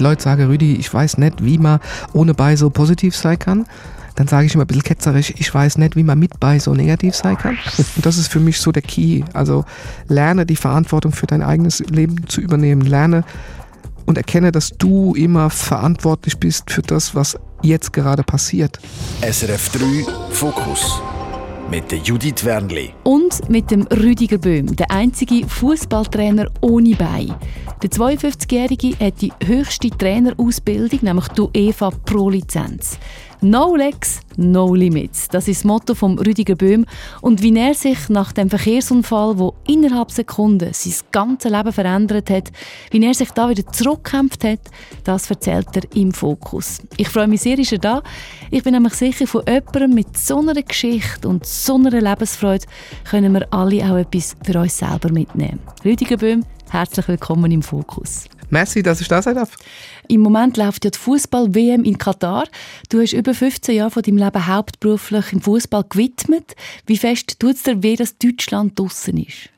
Leute sagen, Rüdi, ich weiß nicht, wie man ohne bei so positiv sein kann, dann sage ich immer ein bisschen ketzerisch, ich weiß nicht, wie man mit bei so negativ sein kann. Und das ist für mich so der Key. Also lerne die Verantwortung für dein eigenes Leben zu übernehmen. Lerne und erkenne, dass du immer verantwortlich bist für das, was jetzt gerade passiert. SRF 3 Fokus mit der Judith Wernli. Und mit dem Rüdiger Böhm, der einzige Fußballtrainer ohne Bein. Der 52-Jährige hat die höchste Trainerausbildung, nämlich die UEFA Pro-Lizenz. No Legs, no Limits. Das ist das Motto von Rüdiger Böhm. Und wie er sich nach dem Verkehrsunfall, wo innerhalb Sekunden sein ganzes Leben verändert hat, wie er sich da wieder zurückkämpft hat, das erzählt er im Fokus. Ich freue mich sehr, ist er da. Ich bin nämlich sicher, von jemandem mit so einer Geschichte und so einer Lebensfreude können wir alle auch etwas für uns selber mitnehmen. Rüdiger Böhm, herzlich willkommen im Fokus. Merci, dass ich da sein darf. Im Moment läuft ja die Fußball-WM in Katar. Du hast über 15 Jahre von deinem Leben hauptberuflich im Fußball gewidmet. Wie fest tut es dir weh, dass Deutschland draußen ist?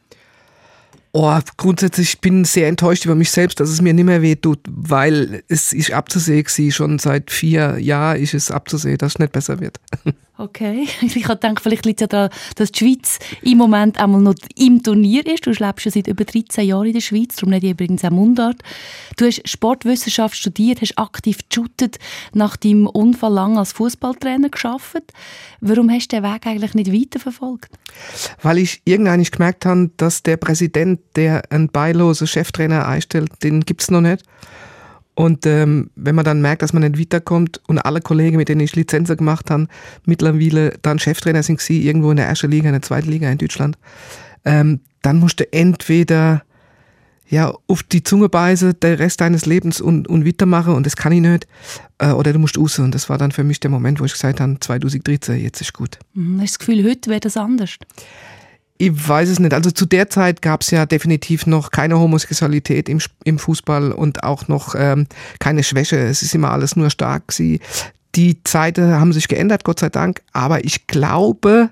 Oh, grundsätzlich bin ich sehr enttäuscht über mich selbst, dass es mir nicht mehr weh tut, weil es ist abzusehen, schon seit vier Jahren ist es abzusehen, dass es nicht besser wird. Okay. Ich habe gedacht, vielleicht liegt es ja daran, dass die Schweiz im Moment einmal noch im Turnier ist. Du lebst schon seit über 13 Jahren in der Schweiz, darum nicht übrigens auch Mundart. Du hast Sportwissenschaft studiert, hast aktiv geshootet, nach deinem Unfall lang als Fußballtrainer geschafft. Warum hast du den Weg eigentlich nicht weiterverfolgt? Weil ich irgendwann gemerkt habe, dass der Präsident, der einen beilosen Cheftrainer einstellt, den gibt es noch nicht. Und ähm, wenn man dann merkt, dass man nicht weiterkommt und alle Kollegen, mit denen ich Lizenzen gemacht habe, mittlerweile dann Cheftrainer sind sie irgendwo in der ersten Liga, in der zweiten Liga in Deutschland, ähm, dann musst du entweder ja, auf die Zunge beißen, den Rest deines Lebens und, und weitermachen und das kann ich nicht. Äh, oder du musst raus. Und das war dann für mich der Moment, wo ich gesagt habe, 2013, jetzt ist gut. Mhm. Hast du das Gefühl, heute wäre das anders? Ich weiß es nicht. Also zu der Zeit gab es ja definitiv noch keine Homosexualität im, im Fußball und auch noch ähm, keine Schwäche. Es ist immer alles nur stark. Sie, die Zeiten haben sich geändert, Gott sei Dank. Aber ich glaube,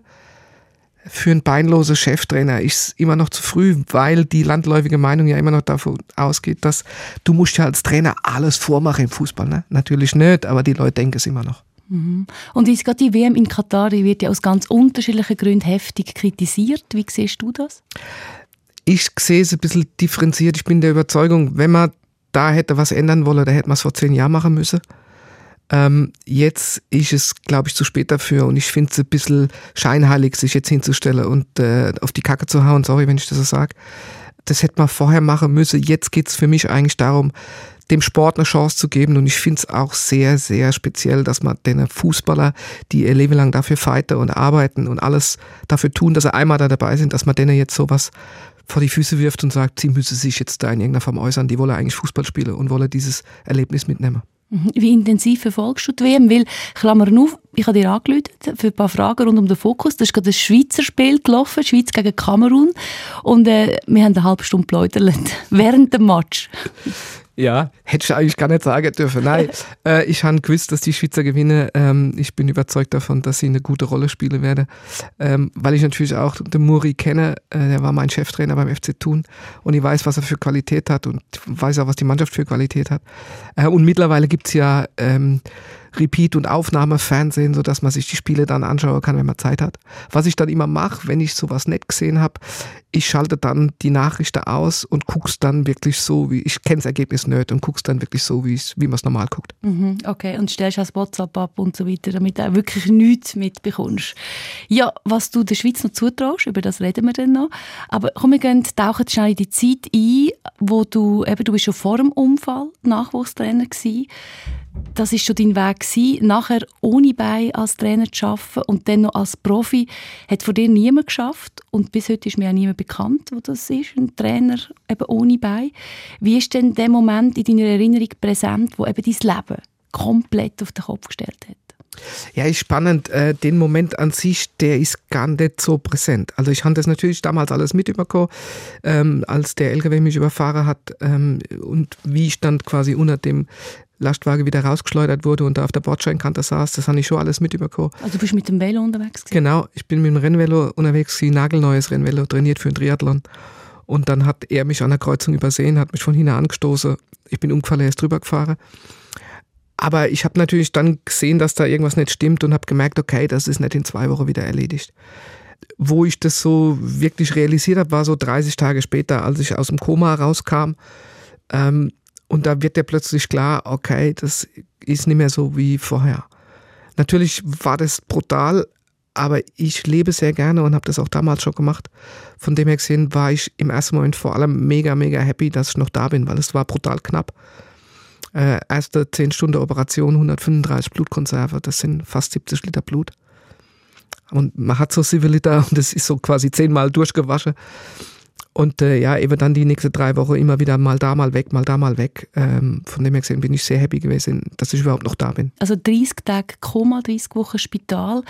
für einen beinlosen Cheftrainer ist es immer noch zu früh, weil die landläufige Meinung ja immer noch davon ausgeht, dass du musst ja als Trainer alles vormachen im Fußball. Ne? Natürlich nicht, aber die Leute denken es immer noch. Mhm. Und ist gerade die WM in Katar die wird ja aus ganz unterschiedlichen Gründen heftig kritisiert. Wie siehst du das? Ich sehe es ein bisschen differenziert. Ich bin der Überzeugung, wenn man da hätte was ändern wollen, dann hätte man es vor zehn Jahren machen müssen. Ähm, jetzt ist es, glaube ich, zu spät dafür und ich finde es ein bisschen scheinheilig, sich jetzt hinzustellen und äh, auf die Kacke zu hauen. Sorry, wenn ich das so sage. Das hätte man vorher machen müssen. Jetzt geht es für mich eigentlich darum, dem Sport eine Chance zu geben. Und ich finde es auch sehr, sehr speziell, dass man den Fußballer, die ihr Leben lang dafür fighten und arbeiten und alles dafür tun, dass sie einmal da dabei sind, dass man denen jetzt sowas vor die Füße wirft und sagt, sie müsse sich jetzt da in irgendeiner Form äußern, die wolle eigentlich Fußball spielen und wolle dieses Erlebnis mitnehmen. Mhm. Wie intensiv verfolgst du die WM? Weil, Klammer auf, ich habe dir angerufen für ein paar Fragen rund um den Fokus. Das ist gerade ein Schweizer Spiel gelaufen, Schweiz gegen Kamerun. Und äh, wir haben eine halbe Stunde geläutert während dem Match. Ja, hätte ich eigentlich gar nicht sagen dürfen. Nein, äh, ich habe gewusst, dass die Schweizer gewinnen. Ähm, ich bin überzeugt davon, dass sie eine gute Rolle spielen werden. Ähm, weil ich natürlich auch den Muri kenne. Äh, der war mein Cheftrainer beim FC Thun. Und ich weiß, was er für Qualität hat und weiß auch, was die Mannschaft für Qualität hat. Äh, und mittlerweile gibt's ja ähm, Repeat- und Aufnahmefernsehen, sodass man sich die Spiele dann anschauen kann, wenn man Zeit hat. Was ich dann immer mache, wenn ich sowas nicht gesehen habe, ich schalte dann die Nachrichten aus und guck's dann wirklich so, wie ich kenne das Ergebnis nicht und guck's dann wirklich so, wie, wie man es normal guckt. Mhm, okay, und stellst als WhatsApp ab und so weiter, damit du auch wirklich nichts mitbekommst. Ja, was du der Schweiz noch zutraust, über das reden wir dann noch. Aber komm, wir gehen, tauchen schnell in die Zeit ein, wo du, eben, du bist schon vor dem Unfall Nachwuchstrainer gewesen das ist schon dein Weg gewesen, nachher ohne Bein als Trainer zu arbeiten und dann noch als Profi, hat vor dir niemand geschafft und bis heute ist mir auch niemand bekannt, wo das ist, ein Trainer eben ohne Bein. Wie ist denn der Moment in deiner Erinnerung präsent, wo eben dein Leben komplett auf den Kopf gestellt hat? Ja, ist spannend. Äh, den Moment an sich, der ist gar nicht so präsent. Also ich habe das natürlich damals alles mitbekommen, ähm, als der LKW mich überfahren hat ähm, und wie ich dann quasi unter dem Lastwagen wieder rausgeschleudert wurde und da auf der Bordscheinkante saß. Das habe ich schon alles mitbekommen. Also du bist mit dem Velo unterwegs? Gewesen? Genau, ich bin mit dem Rennvelo unterwegs, ein nagelneues Rennvelo, trainiert für ein Triathlon. Und dann hat er mich an der Kreuzung übersehen, hat mich von hinten angestoßen. Ich bin umgefallen, er ist drüber gefahren. Aber ich habe natürlich dann gesehen, dass da irgendwas nicht stimmt und habe gemerkt, okay, das ist nicht in zwei Wochen wieder erledigt. Wo ich das so wirklich realisiert habe, war so 30 Tage später, als ich aus dem Koma rauskam. Ähm, und da wird dir plötzlich klar, okay, das ist nicht mehr so wie vorher. Natürlich war das brutal, aber ich lebe sehr gerne und habe das auch damals schon gemacht. Von dem her gesehen war ich im ersten Moment vor allem mega, mega happy, dass ich noch da bin, weil es war brutal knapp. Äh, erste 10 Stunden Operation, 135 Blutkonserve, das sind fast 70 Liter Blut. Und man hat so 7 Liter und das ist so quasi zehnmal durchgewaschen. Und äh, ja, eben dann die nächsten drei Wochen immer wieder mal da, mal weg, mal da, mal weg. Ähm, von dem her gesehen bin ich sehr happy gewesen, dass ich überhaupt noch da bin. Also 30 Tage Koma, 30 Wochen Spital,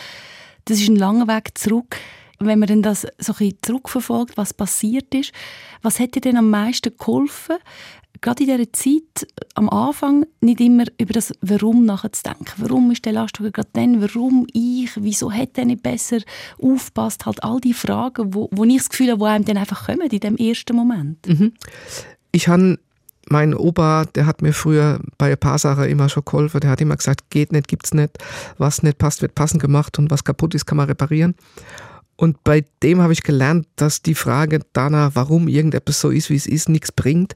das ist ein langer Weg zurück. Wenn man dann das so ein bisschen zurückverfolgt, was passiert ist, was dir denn am meisten geholfen, gerade in dieser Zeit am Anfang nicht immer über das Warum nachzudenken. Warum ist der Lastwagen gerade dann? Warum ich? Wieso hat er nicht besser aufgepasst? Halt all die Fragen, wo, wo ich das Gefühl habe, wo einem dann einfach kommen in dem ersten Moment. Mhm. Ich habe mein Opa, der hat mir früher bei ein paar Sachen immer schon geholfen. Der hat immer gesagt, geht nicht, gibt's nicht. Was nicht passt, wird passend gemacht und was kaputt ist, kann man reparieren. Und bei dem habe ich gelernt, dass die Frage danach, warum irgendetwas so ist, wie es ist, nichts bringt,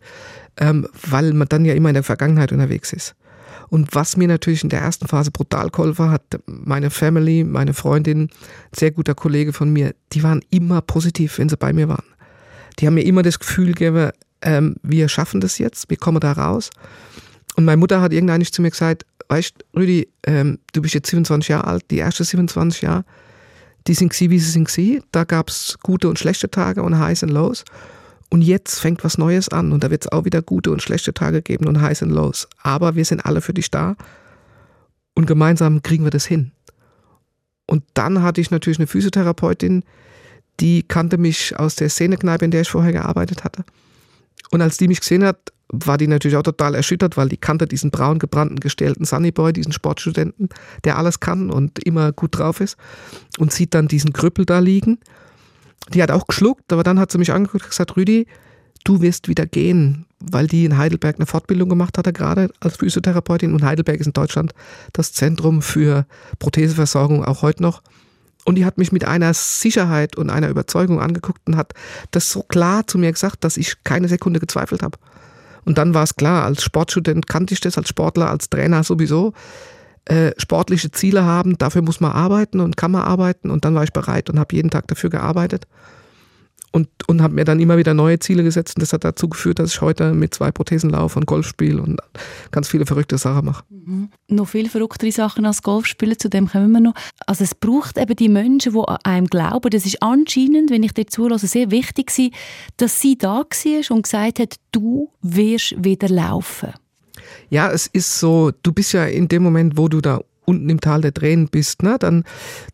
ähm, weil man dann ja immer in der Vergangenheit unterwegs ist. Und was mir natürlich in der ersten Phase brutal geholfen hat, meine Family, meine Freundin, sehr guter Kollege von mir, die waren immer positiv, wenn sie bei mir waren. Die haben mir immer das Gefühl gegeben, ähm, wir schaffen das jetzt, wir kommen da raus. Und meine Mutter hat irgendwann zu mir gesagt, weißt Rüdi, ähm, du bist jetzt 27 Jahre alt, die ersten 27 Jahre, die sind sie, wie sie sind sie. Da gab es gute und schlechte Tage und Highs und Lows. Und jetzt fängt was Neues an und da wird es auch wieder gute und schlechte Tage geben und Highs und Lows. Aber wir sind alle für dich da und gemeinsam kriegen wir das hin. Und dann hatte ich natürlich eine Physiotherapeutin, die kannte mich aus der Szenekneipe, in der ich vorher gearbeitet hatte. Und als die mich gesehen hat, war die natürlich auch total erschüttert, weil die kannte diesen braun gebrannten, gestellten Sunnyboy, diesen Sportstudenten, der alles kann und immer gut drauf ist und sieht dann diesen Krüppel da liegen. Die hat auch geschluckt, aber dann hat sie mich angeguckt und gesagt, Rüdi, du wirst wieder gehen, weil die in Heidelberg eine Fortbildung gemacht hatte, gerade als Physiotherapeutin. Und Heidelberg ist in Deutschland das Zentrum für Protheseversorgung auch heute noch. Und die hat mich mit einer Sicherheit und einer Überzeugung angeguckt und hat das so klar zu mir gesagt, dass ich keine Sekunde gezweifelt habe. Und dann war es klar, als Sportstudent kannte ich das, als Sportler, als Trainer sowieso. Äh, sportliche Ziele haben, dafür muss man arbeiten und kann man arbeiten. Und dann war ich bereit und habe jeden Tag dafür gearbeitet und, und habe mir dann immer wieder neue Ziele gesetzt. Und das hat dazu geführt, dass ich heute mit zwei Prothesen laufe und Golf spiele und ganz viele verrückte Sachen mache. Mhm. Noch viel verrücktere Sachen als Golf spielen, zu dem kommen wir noch. Also es braucht eben die Menschen, die an einem glauben. Das ist anscheinend, wenn ich dir zulasse, sehr wichtig war, dass sie da war und gesagt hat, du wirst wieder laufen. Ja, es ist so, du bist ja in dem Moment, wo du da unten im Tal der Tränen bist, ne, dann,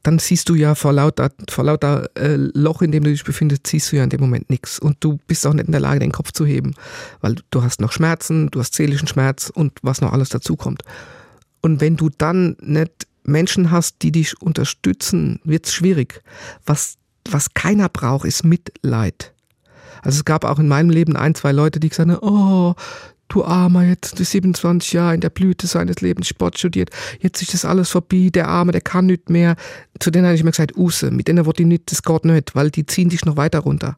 dann siehst du ja vor lauter, vor lauter äh, Loch, in dem du dich befindest, siehst du ja in dem Moment nichts. Und du bist auch nicht in der Lage, den Kopf zu heben, weil du hast noch Schmerzen, du hast seelischen Schmerz und was noch alles dazukommt. Und wenn du dann nicht Menschen hast, die dich unterstützen, wird es schwierig. Was, was keiner braucht, ist Mitleid. Also es gab auch in meinem Leben ein, zwei Leute, die gesagt haben, oh, du Armer, jetzt du 27 Jahre in der Blüte seines Lebens Sport studiert, jetzt ist das alles vorbei, der Arme, der kann nicht mehr. Zu denen habe ich mir gesagt, Use, mit denen wird die nicht, das geht nicht, weil die ziehen dich noch weiter runter.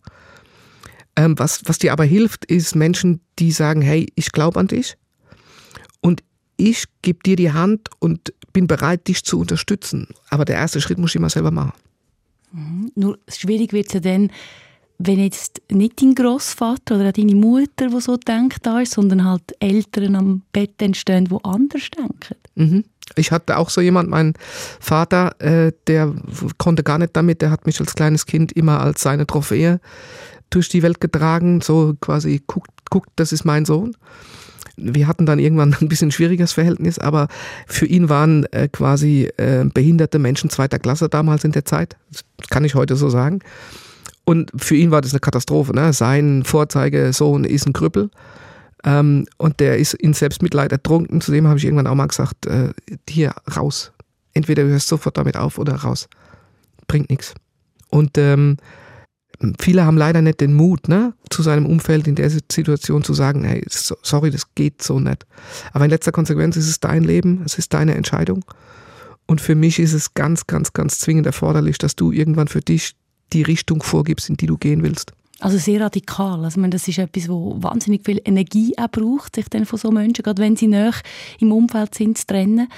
Ähm, was, was dir aber hilft, ist Menschen, die sagen, hey, ich glaube an dich und ich gebe dir die Hand und bin bereit, dich zu unterstützen. Aber der erste Schritt muss ich immer selber machen. Mhm. Nur schwierig wird es ja dann, wenn jetzt nicht dein Großvater oder deine Mutter, die so denkt, da ist, sondern halt Eltern am Bett entstehen, die anders denken. Mhm. Ich hatte auch so jemand, mein Vater, äh, der konnte gar nicht damit, der hat mich als kleines Kind immer als seine Trophäe durch die Welt getragen, so quasi guckt, guckt, das ist mein Sohn. Wir hatten dann irgendwann ein bisschen schwieriges Verhältnis, aber für ihn waren äh, quasi äh, behinderte Menschen zweiter Klasse damals in der Zeit. Das kann ich heute so sagen. Und für ihn war das eine Katastrophe. Ne? Sein Vorzeigesohn ist ein Krüppel. Ähm, und der ist in Selbstmitleid ertrunken. Zudem habe ich irgendwann auch mal gesagt, äh, hier raus. Entweder du hörst sofort damit auf oder raus. Bringt nichts. Und ähm, viele haben leider nicht den Mut, ne, zu seinem Umfeld in der Situation zu sagen, hey, sorry, das geht so nicht. Aber in letzter Konsequenz ist es dein Leben, es ist deine Entscheidung. Und für mich ist es ganz, ganz, ganz zwingend erforderlich, dass du irgendwann für dich die Richtung vorgibst, in die du gehen willst. Also sehr radikal. Also meine, das ist etwas, wo wahnsinnig viel Energie auch braucht, sich dann von so Menschen, gerade wenn sie näher im Umfeld sind, zu trennen.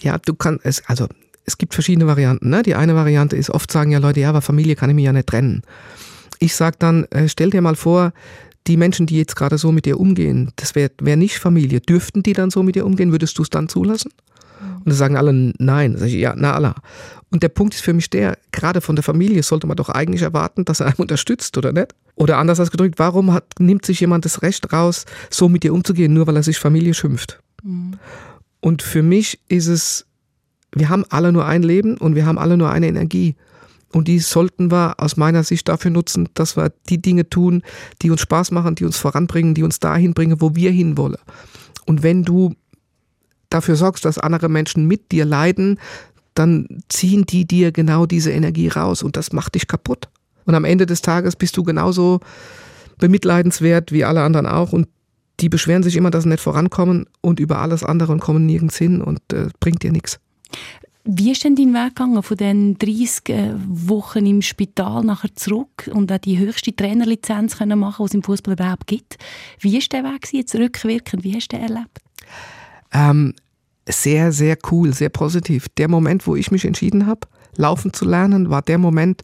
Ja, du kannst, also es gibt verschiedene Varianten. Ne? Die eine Variante ist, oft sagen ja Leute, ja, aber Familie kann ich mir ja nicht trennen. Ich sage dann, äh, stell dir mal vor, die Menschen, die jetzt gerade so mit dir umgehen, das wäre wär nicht Familie. Dürften die dann so mit dir umgehen? Würdest du es dann zulassen? Und da sagen alle nein. Sag ich, ja, na Allah. Und der Punkt ist für mich der, gerade von der Familie sollte man doch eigentlich erwarten, dass er einem unterstützt, oder nicht? Oder anders ausgedrückt, warum hat, nimmt sich jemand das Recht raus, so mit dir umzugehen, nur weil er sich Familie schimpft? Mhm. Und für mich ist es, wir haben alle nur ein Leben und wir haben alle nur eine Energie. Und die sollten wir aus meiner Sicht dafür nutzen, dass wir die Dinge tun, die uns Spaß machen, die uns voranbringen, die uns dahin bringen, wo wir hinwollen. Und wenn du dafür sorgst, dass andere Menschen mit dir leiden, dann ziehen die dir genau diese Energie raus und das macht dich kaputt. Und am Ende des Tages bist du genauso bemitleidenswert wie alle anderen auch und die beschweren sich immer, dass sie nicht vorankommen und über alles andere und kommen nirgends hin und äh, bringt dir nichts. Wie ist denn dein Weg gegangen von den 30 äh, Wochen im Spital nachher zurück und auch die höchste Trainerlizenz können machen, die es im Fußball überhaupt gibt? Wie ist der Weg jetzt rückwirkend? Wie hast du den erlebt? Ähm, sehr, sehr cool, sehr positiv. Der Moment, wo ich mich entschieden habe, laufen zu lernen, war der Moment,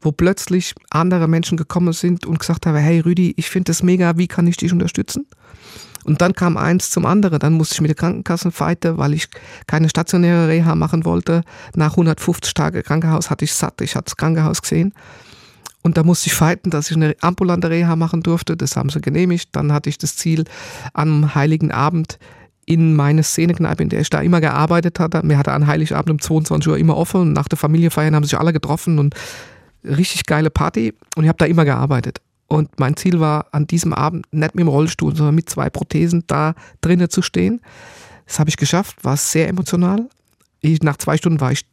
wo plötzlich andere Menschen gekommen sind und gesagt haben, hey Rüdi, ich finde das mega, wie kann ich dich unterstützen? Und dann kam eins zum anderen. Dann musste ich mit der Krankenkasse fighten, weil ich keine stationäre Reha machen wollte. Nach 150 Tage Krankenhaus hatte ich satt. Ich hatte das Krankenhaus gesehen. Und da musste ich fighten, dass ich eine ambulante Reha machen durfte. Das haben sie genehmigt. Dann hatte ich das Ziel, am Heiligen Abend in meine Szenekneipe, in der ich da immer gearbeitet hatte. Mir hatte an Heiligabend um 22 Uhr immer offen und nach der Familiefeiern haben sich alle getroffen und richtig geile Party und ich habe da immer gearbeitet. Und mein Ziel war, an diesem Abend nicht mit dem Rollstuhl, sondern mit zwei Prothesen da drinnen zu stehen. Das habe ich geschafft, war sehr emotional. Ich, nach zwei Stunden war ich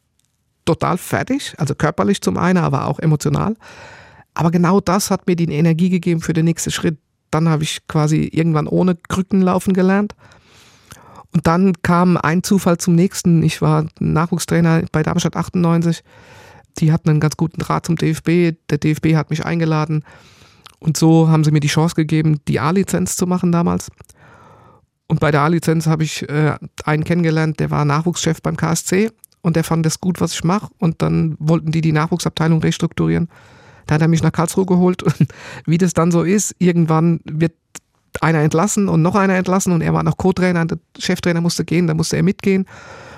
total fertig, also körperlich zum einen, aber auch emotional. Aber genau das hat mir die Energie gegeben für den nächsten Schritt. Dann habe ich quasi irgendwann ohne Krücken laufen gelernt und dann kam ein Zufall zum nächsten. Ich war Nachwuchstrainer bei Darmstadt 98. Die hatten einen ganz guten Draht zum DFB. Der DFB hat mich eingeladen. Und so haben sie mir die Chance gegeben, die A-Lizenz zu machen damals. Und bei der A-Lizenz habe ich äh, einen kennengelernt, der war Nachwuchschef beim KSC und der fand das gut, was ich mache. Und dann wollten die die Nachwuchsabteilung restrukturieren. Da hat er mich nach Karlsruhe geholt. Und wie das dann so ist, irgendwann wird einer entlassen und noch einer entlassen und er war noch Co-Trainer, der Cheftrainer musste gehen, da musste er mitgehen.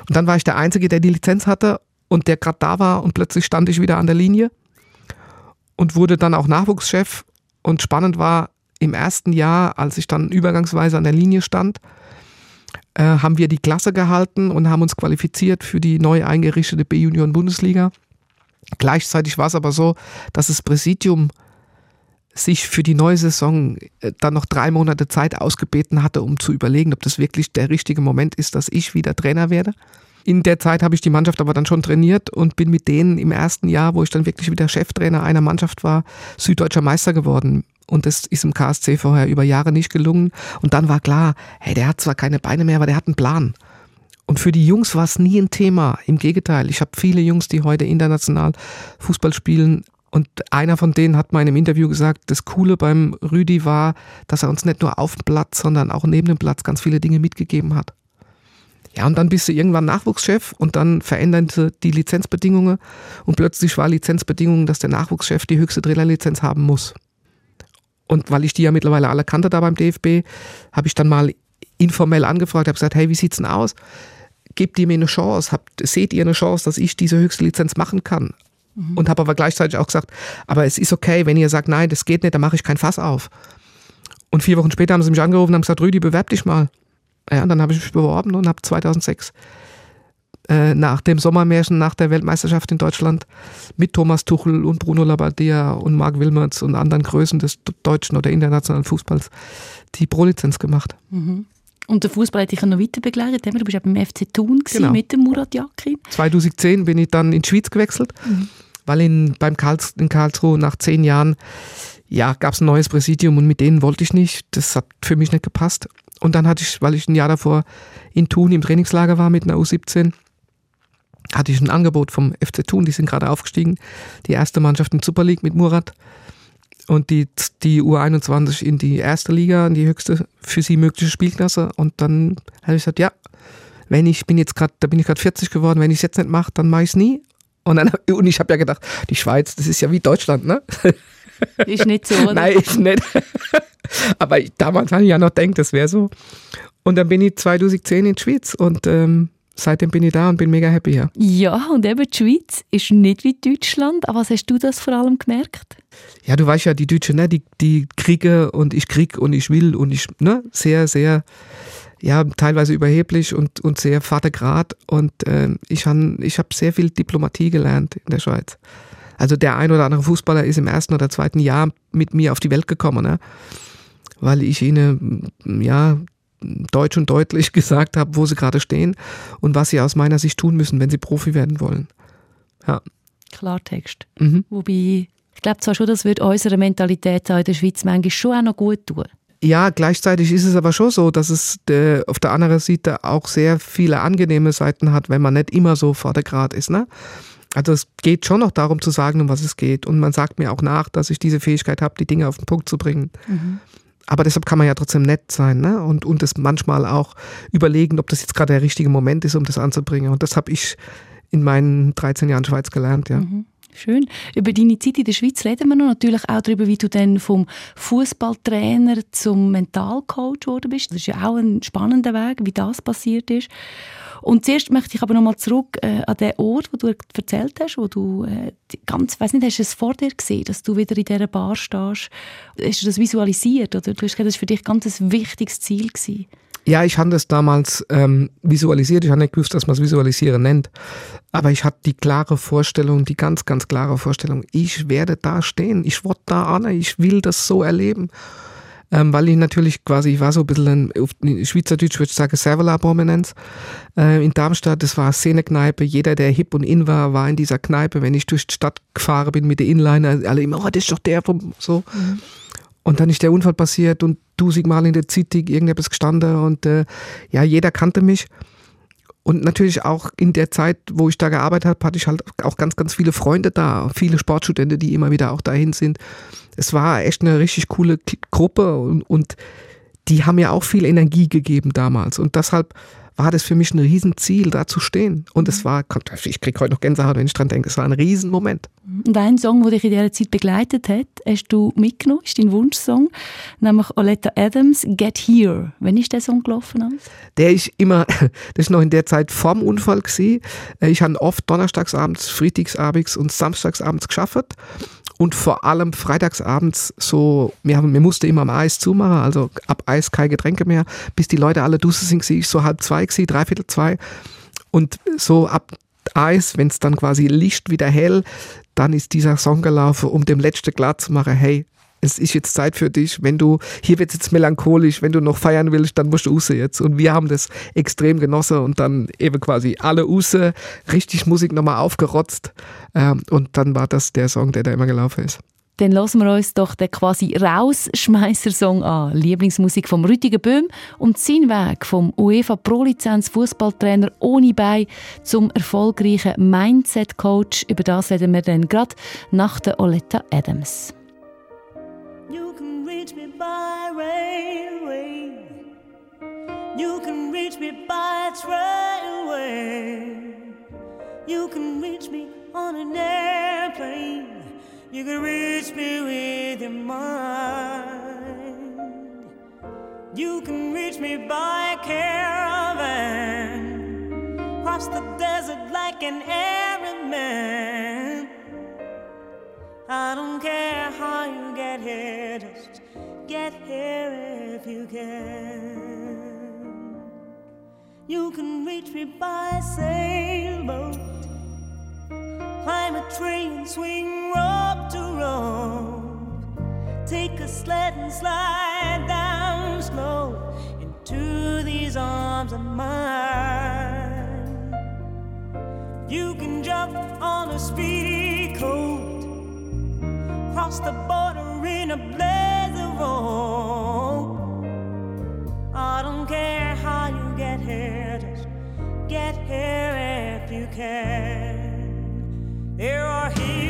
Und dann war ich der Einzige, der die Lizenz hatte und der gerade da war und plötzlich stand ich wieder an der Linie und wurde dann auch Nachwuchschef. Und spannend war, im ersten Jahr, als ich dann übergangsweise an der Linie stand, äh, haben wir die Klasse gehalten und haben uns qualifiziert für die neu eingerichtete B-Union-Bundesliga. Gleichzeitig war es aber so, dass das Präsidium sich für die neue Saison äh, dann noch drei Monate Zeit ausgebeten hatte, um zu überlegen, ob das wirklich der richtige Moment ist, dass ich wieder Trainer werde. In der Zeit habe ich die Mannschaft aber dann schon trainiert und bin mit denen im ersten Jahr, wo ich dann wirklich wieder Cheftrainer einer Mannschaft war, süddeutscher Meister geworden. Und das ist im KSC vorher über Jahre nicht gelungen. Und dann war klar, hey, der hat zwar keine Beine mehr, aber der hat einen Plan. Und für die Jungs war es nie ein Thema. Im Gegenteil, ich habe viele Jungs, die heute international Fußball spielen, und einer von denen hat mal in einem Interview gesagt, das Coole beim Rüdi war, dass er uns nicht nur auf dem Platz, sondern auch neben dem Platz ganz viele Dinge mitgegeben hat. Ja, und dann bist du irgendwann Nachwuchschef und dann verändern sie die Lizenzbedingungen und plötzlich war Lizenzbedingungen, dass der Nachwuchschef die höchste Trainerlizenz haben muss. Und weil ich die ja mittlerweile alle kannte da beim DFB, habe ich dann mal informell angefragt, habe gesagt, hey, wie sieht's denn aus? Gebt ihr mir eine Chance? Habt, seht ihr eine Chance, dass ich diese höchste Lizenz machen kann? Mhm. Und habe aber gleichzeitig auch gesagt, aber es ist okay, wenn ihr sagt, nein, das geht nicht, dann mache ich kein Fass auf. Und vier Wochen später haben sie mich angerufen und haben gesagt, Rüdi, bewerb dich mal. Ja, und dann habe ich mich beworben und habe 2006 äh, nach dem Sommermärchen, nach der Weltmeisterschaft in Deutschland mit Thomas Tuchel und Bruno Labbadia und Marc Wilmerts und anderen Größen des deutschen oder internationalen Fußballs die Pro-Lizenz gemacht. Mhm. Und der Fußball hat dich noch weiter begleitet. Du bist ja beim FC Thun genau. mit dem Murat Yakin. 2010 bin ich dann in die Schweiz gewechselt. Mhm. Weil in, beim Karls, in Karlsruhe nach zehn Jahren ja, gab es ein neues Präsidium und mit denen wollte ich nicht. Das hat für mich nicht gepasst. Und dann hatte ich, weil ich ein Jahr davor in Thun im Trainingslager war mit einer U17, hatte ich ein Angebot vom FC Thun, die sind gerade aufgestiegen, die erste Mannschaft in Super League mit Murat und die, die U21 in die erste Liga, in die höchste für sie mögliche Spielklasse. Und dann habe ich gesagt, ja, wenn ich bin jetzt gerade, da bin ich gerade 40 geworden, wenn ich es jetzt nicht mache, dann mache ich es nie. Und, dann, und ich habe ja gedacht, die Schweiz, das ist ja wie Deutschland, ne? Ist nicht so, oder? Nein, ist nicht. Aber ich, damals habe ich ja noch gedacht, das wäre so. Und dann bin ich 2010 in die Schweiz und ähm, seitdem bin ich da und bin mega happy hier. Ja, und eben die Schweiz ist nicht wie Deutschland. Aber was hast du das vor allem gemerkt? Ja, du weißt ja, die Deutschen, ne, die, die kriege und ich krieg und ich will und ich, ne, sehr, sehr, ja, teilweise überheblich und, und sehr Vatergrad. Und äh, ich habe ich hab sehr viel Diplomatie gelernt in der Schweiz. Also der ein oder andere Fußballer ist im ersten oder zweiten Jahr mit mir auf die Welt gekommen, ne? weil ich ihnen ja deutsch und deutlich gesagt habe, wo sie gerade stehen und was sie aus meiner Sicht tun müssen, wenn sie Profi werden wollen. Ja. Klartext. Mhm. Wobei, ich glaube zwar schon, das wird unserer Mentalität in der Schweiz manchmal schon auch noch gut tun. Ja, gleichzeitig ist es aber schon so, dass es äh, auf der anderen Seite auch sehr viele angenehme Seiten hat, wenn man nicht immer so vordergrad ist. Ne? Also es geht schon noch darum zu sagen, um was es geht. Und man sagt mir auch nach, dass ich diese Fähigkeit habe, die Dinge auf den Punkt zu bringen. Mhm. Aber deshalb kann man ja trotzdem nett sein ne? und, und es manchmal auch überlegen, ob das jetzt gerade der richtige Moment ist, um das anzubringen. Und das habe ich in meinen 13 Jahren Schweiz gelernt, ja. Mhm. Schön. Über deine Zeit in der Schweiz reden wir noch natürlich auch darüber, wie du dann vom Fußballtrainer zum Mentalcoach geworden bist. Das ist ja auch ein spannender Weg, wie das passiert ist. Und zuerst möchte ich aber noch mal zurück äh, an den Ort, wo du erzählt hast, wo du äh, ganz, weiß nicht, hast du es vor dir gesehen, dass du wieder in dieser Bar stehst? Hast du das visualisiert oder du hast gesagt, das war für dich ganz ein wichtiges Ziel gewesen? Ja, ich habe das damals ähm, visualisiert. Ich habe nicht gewusst, dass man es visualisieren nennt. Aber ich hatte die klare Vorstellung, die ganz, ganz klare Vorstellung, ich werde da stehen. Ich werde da an. Ich will das so erleben. Ähm, weil ich natürlich quasi, ich war so ein bisschen in Schweizerdeutsch würde ich sagen, Servala-Prominenz. Äh, in Darmstadt, das war eine Szenekneipe. Jeder, der hip und in war, war in dieser Kneipe. Wenn ich durch die Stadt gefahren bin mit der Inliner, alle immer, oh, das ist doch der vom, so. Mhm. Und dann ist der Unfall passiert und tausendmal in der Zeitung irgendetwas gestanden und äh, ja, jeder kannte mich. Und natürlich auch in der Zeit, wo ich da gearbeitet habe, hatte ich halt auch ganz, ganz viele Freunde da, viele Sportstudenten, die immer wieder auch dahin sind. Es war echt eine richtig coole Gruppe und, und die haben mir auch viel Energie gegeben damals. Und deshalb war das für mich ein Riesenziel, da zu stehen. Und es mhm. war, ich kriege heute noch Gänsehaut, wenn ich dran denke, es war ein Riesenmoment. Und ein Song, der dich in dieser Zeit begleitet hat, hast du mitgenommen, ist dein Wunschsong, nämlich Oletta Adams, Get Here. Wann ist der Song gelaufen? Der ist immer, das ist noch in der Zeit vorm Unfall gewesen. Ich habe oft donnerstagsabends, freitagsabends und samstagsabends geschafft und vor allem freitagsabends so, wir, haben, wir mussten immer am Eis zumachen, also ab Eis keine Getränke mehr, bis die Leute alle dusse sind, ich so halb zwei, gewesen, dreiviertel zwei. Und so ab Eis, wenn es dann quasi Licht wieder hell, dann ist dieser Song gelaufen, um dem letzten klar zu machen, hey, es ist jetzt Zeit für dich. Wenn du, hier wird jetzt melancholisch, wenn du noch feiern willst, dann musst du raus jetzt. Und wir haben das extrem genossen und dann eben quasi alle raus, richtig Musik nochmal aufgerotzt. Ähm, und dann war das der Song, der da immer gelaufen ist. Dann lassen wir uns doch den quasi Rausschmeißer-Song an. Lieblingsmusik vom Rüdiger Böhm und sein Weg vom UEFA Pro-Lizenz Fußballtrainer ohne Bein zum erfolgreichen Mindset-Coach. Über das reden wir dann gerade nach der Oletta Adams. Reach me by railway. You can reach me by trailway. You can reach me on an airplane. You can reach me with your mind. You can reach me by caravan. Cross the desert like an Arab man. I don't care how you get here, get here if you can. You can reach me by sailboat Climb a train, swing rope to rope. Take a sled and slide down slow into these arms of mine. You can jump on a speedy coat. Cross the border in a blaze road. I don't care how you get here, just get here if you can. There are hills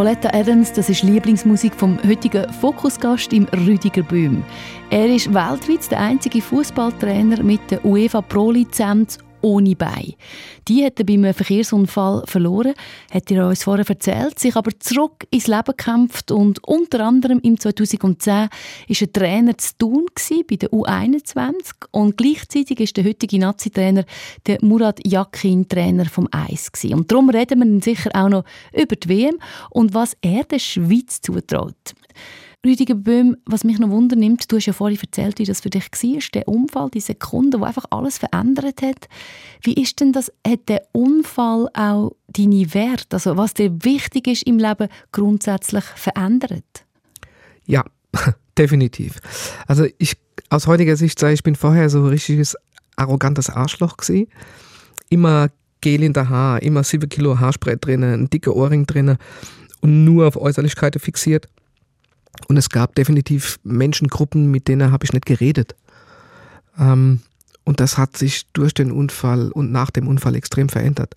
Oletta Adams, das ist Lieblingsmusik vom heutigen Fokusgast im Rüdiger Böhm. Er ist weltweit der einzige Fußballtrainer mit der UEFA Pro-Lizenz ohne Bein. Die hat er bei einem Verkehrsunfall verloren, hat er uns vorher erzählt, sich aber zurück ins Leben gekämpft und unter anderem im 2010 war er Trainer zu Thun bei der U21 und gleichzeitig ist der heutige Nazi-Trainer der Murat Yakin Trainer vom Eis. Und darum reden wir dann sicher auch noch über die WM und was er der Schweiz zutraut. Rüdiger Böhm, was mich noch wundernimmt, du hast ja vorhin erzählt, wie das für dich war, der Unfall, die Sekunde, wo einfach alles verändert hat. Wie ist denn das, hat der Unfall auch deine Werte, also was dir wichtig ist im Leben, grundsätzlich verändert? Ja, definitiv. Also ich aus heutiger Sicht sage ich bin vorher so ein richtiges arrogantes Arschloch gewesen. Immer Gel in der Haar, immer 7 Kilo Haarspray drin, ein dicker Ohrring drin und nur auf Äußerlichkeiten fixiert. Und es gab definitiv Menschengruppen, mit denen habe ich nicht geredet. Ähm, und das hat sich durch den Unfall und nach dem Unfall extrem verändert.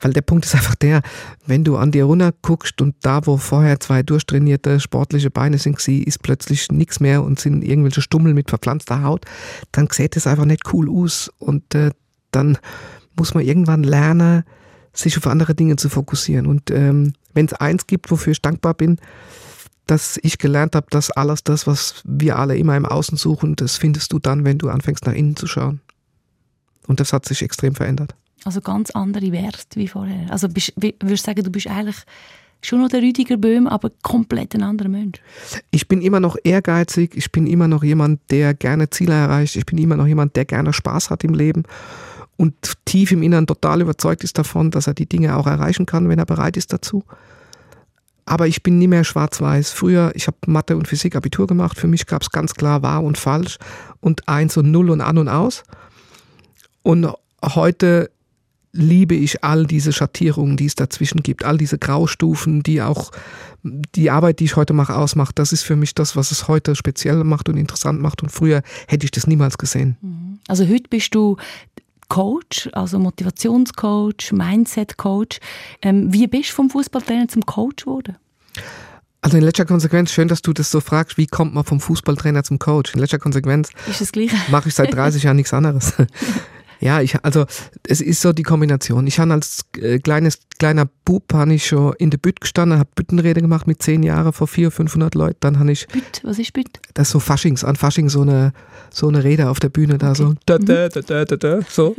Weil der Punkt ist einfach der, wenn du an dir runter guckst und da, wo vorher zwei durchtrainierte sportliche Beine sind, sie ist plötzlich nichts mehr und sind irgendwelche Stummel mit verpflanzter Haut, dann sieht es einfach nicht cool aus. Und äh, dann muss man irgendwann lernen, sich auf andere Dinge zu fokussieren. Und ähm, wenn es eins gibt, wofür ich dankbar bin, dass ich gelernt habe, dass alles das, was wir alle immer im Außen suchen, das findest du dann, wenn du anfängst nach innen zu schauen. Und das hat sich extrem verändert. Also ganz andere Werte wie vorher. Also bist, würdest du sagen, du bist eigentlich schon noch der Rüdiger Böhm, aber komplett ein anderer Mensch. Ich bin immer noch ehrgeizig, ich bin immer noch jemand, der gerne Ziele erreicht, ich bin immer noch jemand, der gerne Spaß hat im Leben und tief im Inneren total überzeugt ist davon, dass er die Dinge auch erreichen kann, wenn er bereit ist dazu. Aber ich bin nie mehr schwarz-weiß. Früher, ich habe Mathe und Physik Abitur gemacht. Für mich gab es ganz klar wahr und falsch und eins und null und an und aus. Und heute liebe ich all diese Schattierungen, die es dazwischen gibt, all diese Graustufen, die auch die Arbeit, die ich heute mache, ausmacht. Das ist für mich das, was es heute speziell macht und interessant macht. Und früher hätte ich das niemals gesehen. Also heute bist du Coach, also Motivationscoach, Mindset-Coach. Ähm, wie bist du vom Fußballtrainer zum Coach geworden? Also in letzter Konsequenz, schön, dass du das so fragst, wie kommt man vom Fußballtrainer zum Coach? In letzter Konsequenz mache ich seit 30 Jahren nichts anderes. Ja, ich, also es ist so die Kombination. Ich habe als äh, kleines, kleiner Bub habe ich schon in der Bütt gestanden, habe Büttenrede gemacht mit zehn Jahren vor 400, 500 Leuten. Dann habe ich, Büt, was ist Büt? das ist so Faschings, an Fasching so eine, so eine Rede auf der Bühne da so. Da, da, da, da, da, da, so.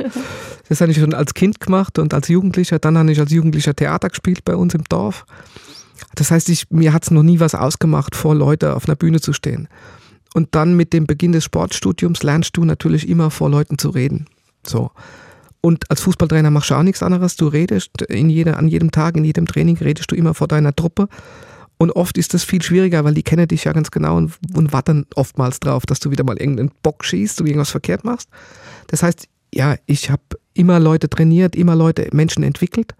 Das habe ich schon als Kind gemacht und als Jugendlicher. Dann habe ich als Jugendlicher Theater gespielt bei uns im Dorf. Das heißt, ich, mir hat es noch nie was ausgemacht, vor Leute auf einer Bühne zu stehen. Und dann mit dem Beginn des Sportstudiums lernst du natürlich immer vor Leuten zu reden. So. Und als Fußballtrainer machst du auch nichts anderes. Du redest in jeder, an jedem Tag, in jedem Training redest du immer vor deiner Truppe. Und oft ist das viel schwieriger, weil die kennen dich ja ganz genau und, und warten oftmals drauf, dass du wieder mal irgendeinen Bock schießt und irgendwas verkehrt machst. Das heißt, ja, ich habe immer Leute trainiert, immer Leute, Menschen entwickelt.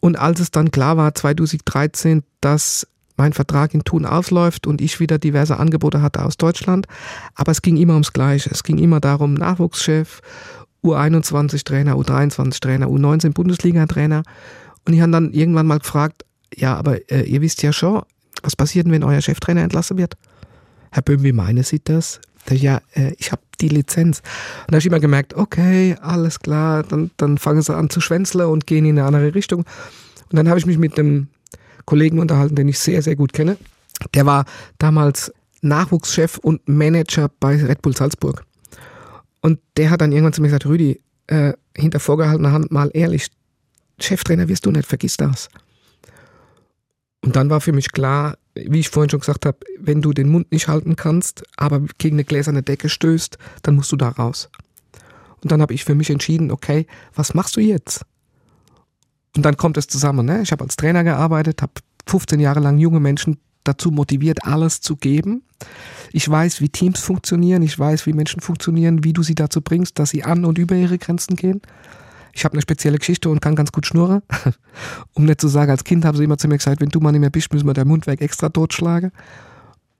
Und als es dann klar war, 2013, dass mein Vertrag in Thun ausläuft und ich wieder diverse Angebote hatte aus Deutschland, aber es ging immer ums Gleiche. Es ging immer darum, Nachwuchschef, U21-Trainer, U23-Trainer, U19-Bundesliga-Trainer. Und ich habe dann irgendwann mal gefragt, ja, aber äh, ihr wisst ja schon, was passiert wenn euer Cheftrainer entlassen wird? Herr Böhm, wie meinen Sie das? Da, Ja, äh, ich habe die Lizenz. Und da habe ich immer gemerkt, okay, alles klar, dann, dann fangen sie an zu schwänzeln und gehen in eine andere Richtung. Und dann habe ich mich mit einem Kollegen unterhalten, den ich sehr, sehr gut kenne. Der war damals Nachwuchschef und Manager bei Red Bull Salzburg. Und der hat dann irgendwann zu mir gesagt, Rüdi, äh, hinter vorgehaltener Hand mal ehrlich, Cheftrainer wirst du nicht, vergiss das. Und dann war für mich klar, wie ich vorhin schon gesagt habe, wenn du den Mund nicht halten kannst, aber gegen eine gläserne Decke stößt, dann musst du da raus. Und dann habe ich für mich entschieden, okay, was machst du jetzt? Und dann kommt es zusammen. Ne? Ich habe als Trainer gearbeitet, habe 15 Jahre lang junge Menschen dazu motiviert, alles zu geben. Ich weiß, wie Teams funktionieren, ich weiß, wie Menschen funktionieren, wie du sie dazu bringst, dass sie an und über ihre Grenzen gehen. Ich habe eine spezielle Geschichte und kann ganz gut schnurren. um nicht zu sagen, als Kind haben sie immer zu mir gesagt, wenn du mal nicht mehr bist, müssen wir dein Mundwerk extra totschlagen.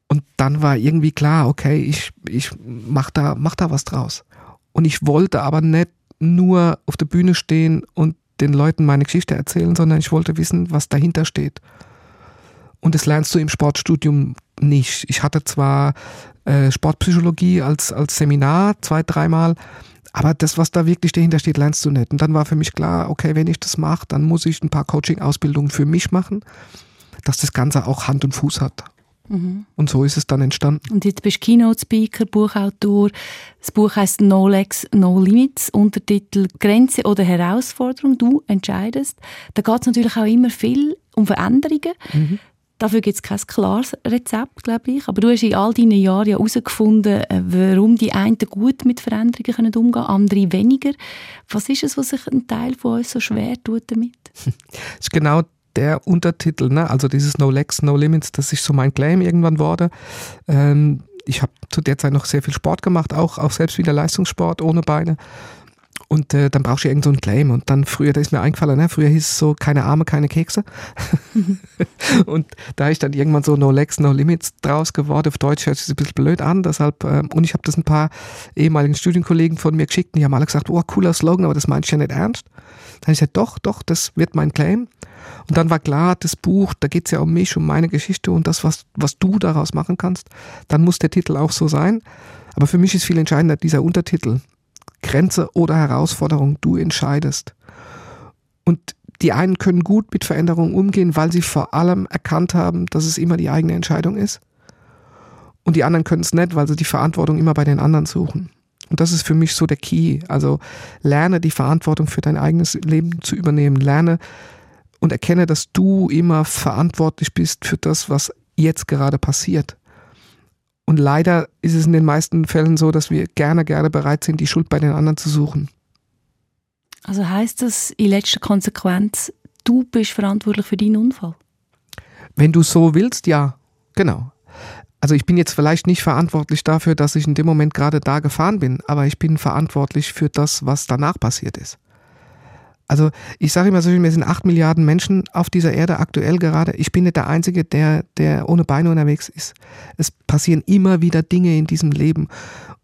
Und dann war irgendwie klar, okay, ich, ich mach da, mach da was draus. Und ich wollte aber nicht nur auf der Bühne stehen und den Leuten meine Geschichte erzählen, sondern ich wollte wissen, was dahinter steht. Und das lernst du im Sportstudium nicht. Ich hatte zwar äh, Sportpsychologie als, als Seminar zwei, dreimal, aber das, was da wirklich dahinter steht, lernst du nicht. Und dann war für mich klar, okay, wenn ich das mache, dann muss ich ein paar Coaching-Ausbildungen für mich machen, dass das Ganze auch Hand und Fuß hat. Und so ist es dann entstanden. Und jetzt bist du Keynote-Speaker, Buchautor. Das Buch heißt No Legs, No Limits, Untertitel Grenze oder Herausforderung. Du entscheidest. Da geht es natürlich auch immer viel um Veränderungen. Dafür gibt es kein klares Rezept, glaube ich. Aber du hast in all deinen Jahren ja herausgefunden, äh, warum die einen gut mit Veränderungen umgehen können, andere weniger. Was ist es, was sich ein Teil von uns so schwer tut damit? Das ist genau der Untertitel, ne? also dieses No Legs, No Limits, das ist so mein Claim irgendwann wurde. Ähm, ich habe zu der Zeit noch sehr viel Sport gemacht, auch, auch selbst wieder Leistungssport ohne Beine. Und äh, dann brauchst du irgend so einen Claim. Und dann früher, da ist mir eingefallen, ne? früher hieß es so, keine Arme, keine Kekse. und da ist dann irgendwann so No Legs, No Limits draus geworden. Auf Deutsch hört sich ein bisschen blöd an. Deshalb, ähm, und ich habe das ein paar ehemaligen Studienkollegen von mir geschickt. Und die haben alle gesagt, oh, cooler Slogan, aber das meinst du ja nicht ernst. Dann habe ich gesagt, doch, doch, das wird mein Claim. Und dann war klar, das Buch, da geht es ja um mich, um meine Geschichte und das, was, was du daraus machen kannst. Dann muss der Titel auch so sein. Aber für mich ist viel entscheidender dieser Untertitel. Grenze oder Herausforderung, du entscheidest. Und die einen können gut mit Veränderungen umgehen, weil sie vor allem erkannt haben, dass es immer die eigene Entscheidung ist. Und die anderen können es nicht, weil sie die Verantwortung immer bei den anderen suchen. Und das ist für mich so der Key. Also lerne die Verantwortung für dein eigenes Leben zu übernehmen. Lerne und erkenne, dass du immer verantwortlich bist für das, was jetzt gerade passiert. Und leider ist es in den meisten Fällen so, dass wir gerne, gerne bereit sind, die Schuld bei den anderen zu suchen. Also heißt das in letzter Konsequenz, du bist verantwortlich für deinen Unfall? Wenn du so willst, ja, genau. Also ich bin jetzt vielleicht nicht verantwortlich dafür, dass ich in dem Moment gerade da gefahren bin, aber ich bin verantwortlich für das, was danach passiert ist. Also ich sage immer so, wir sind acht Milliarden Menschen auf dieser Erde aktuell gerade. Ich bin nicht der Einzige, der, der ohne Beine unterwegs ist. Es passieren immer wieder Dinge in diesem Leben.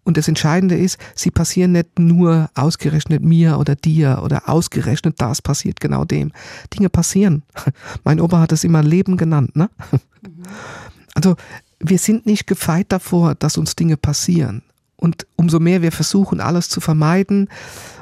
Und das Entscheidende ist, sie passieren nicht nur ausgerechnet mir oder dir oder ausgerechnet das passiert genau dem. Dinge passieren. Mein Opa hat es immer Leben genannt. Ne? Also wir sind nicht gefeit davor, dass uns Dinge passieren. Und umso mehr wir versuchen, alles zu vermeiden,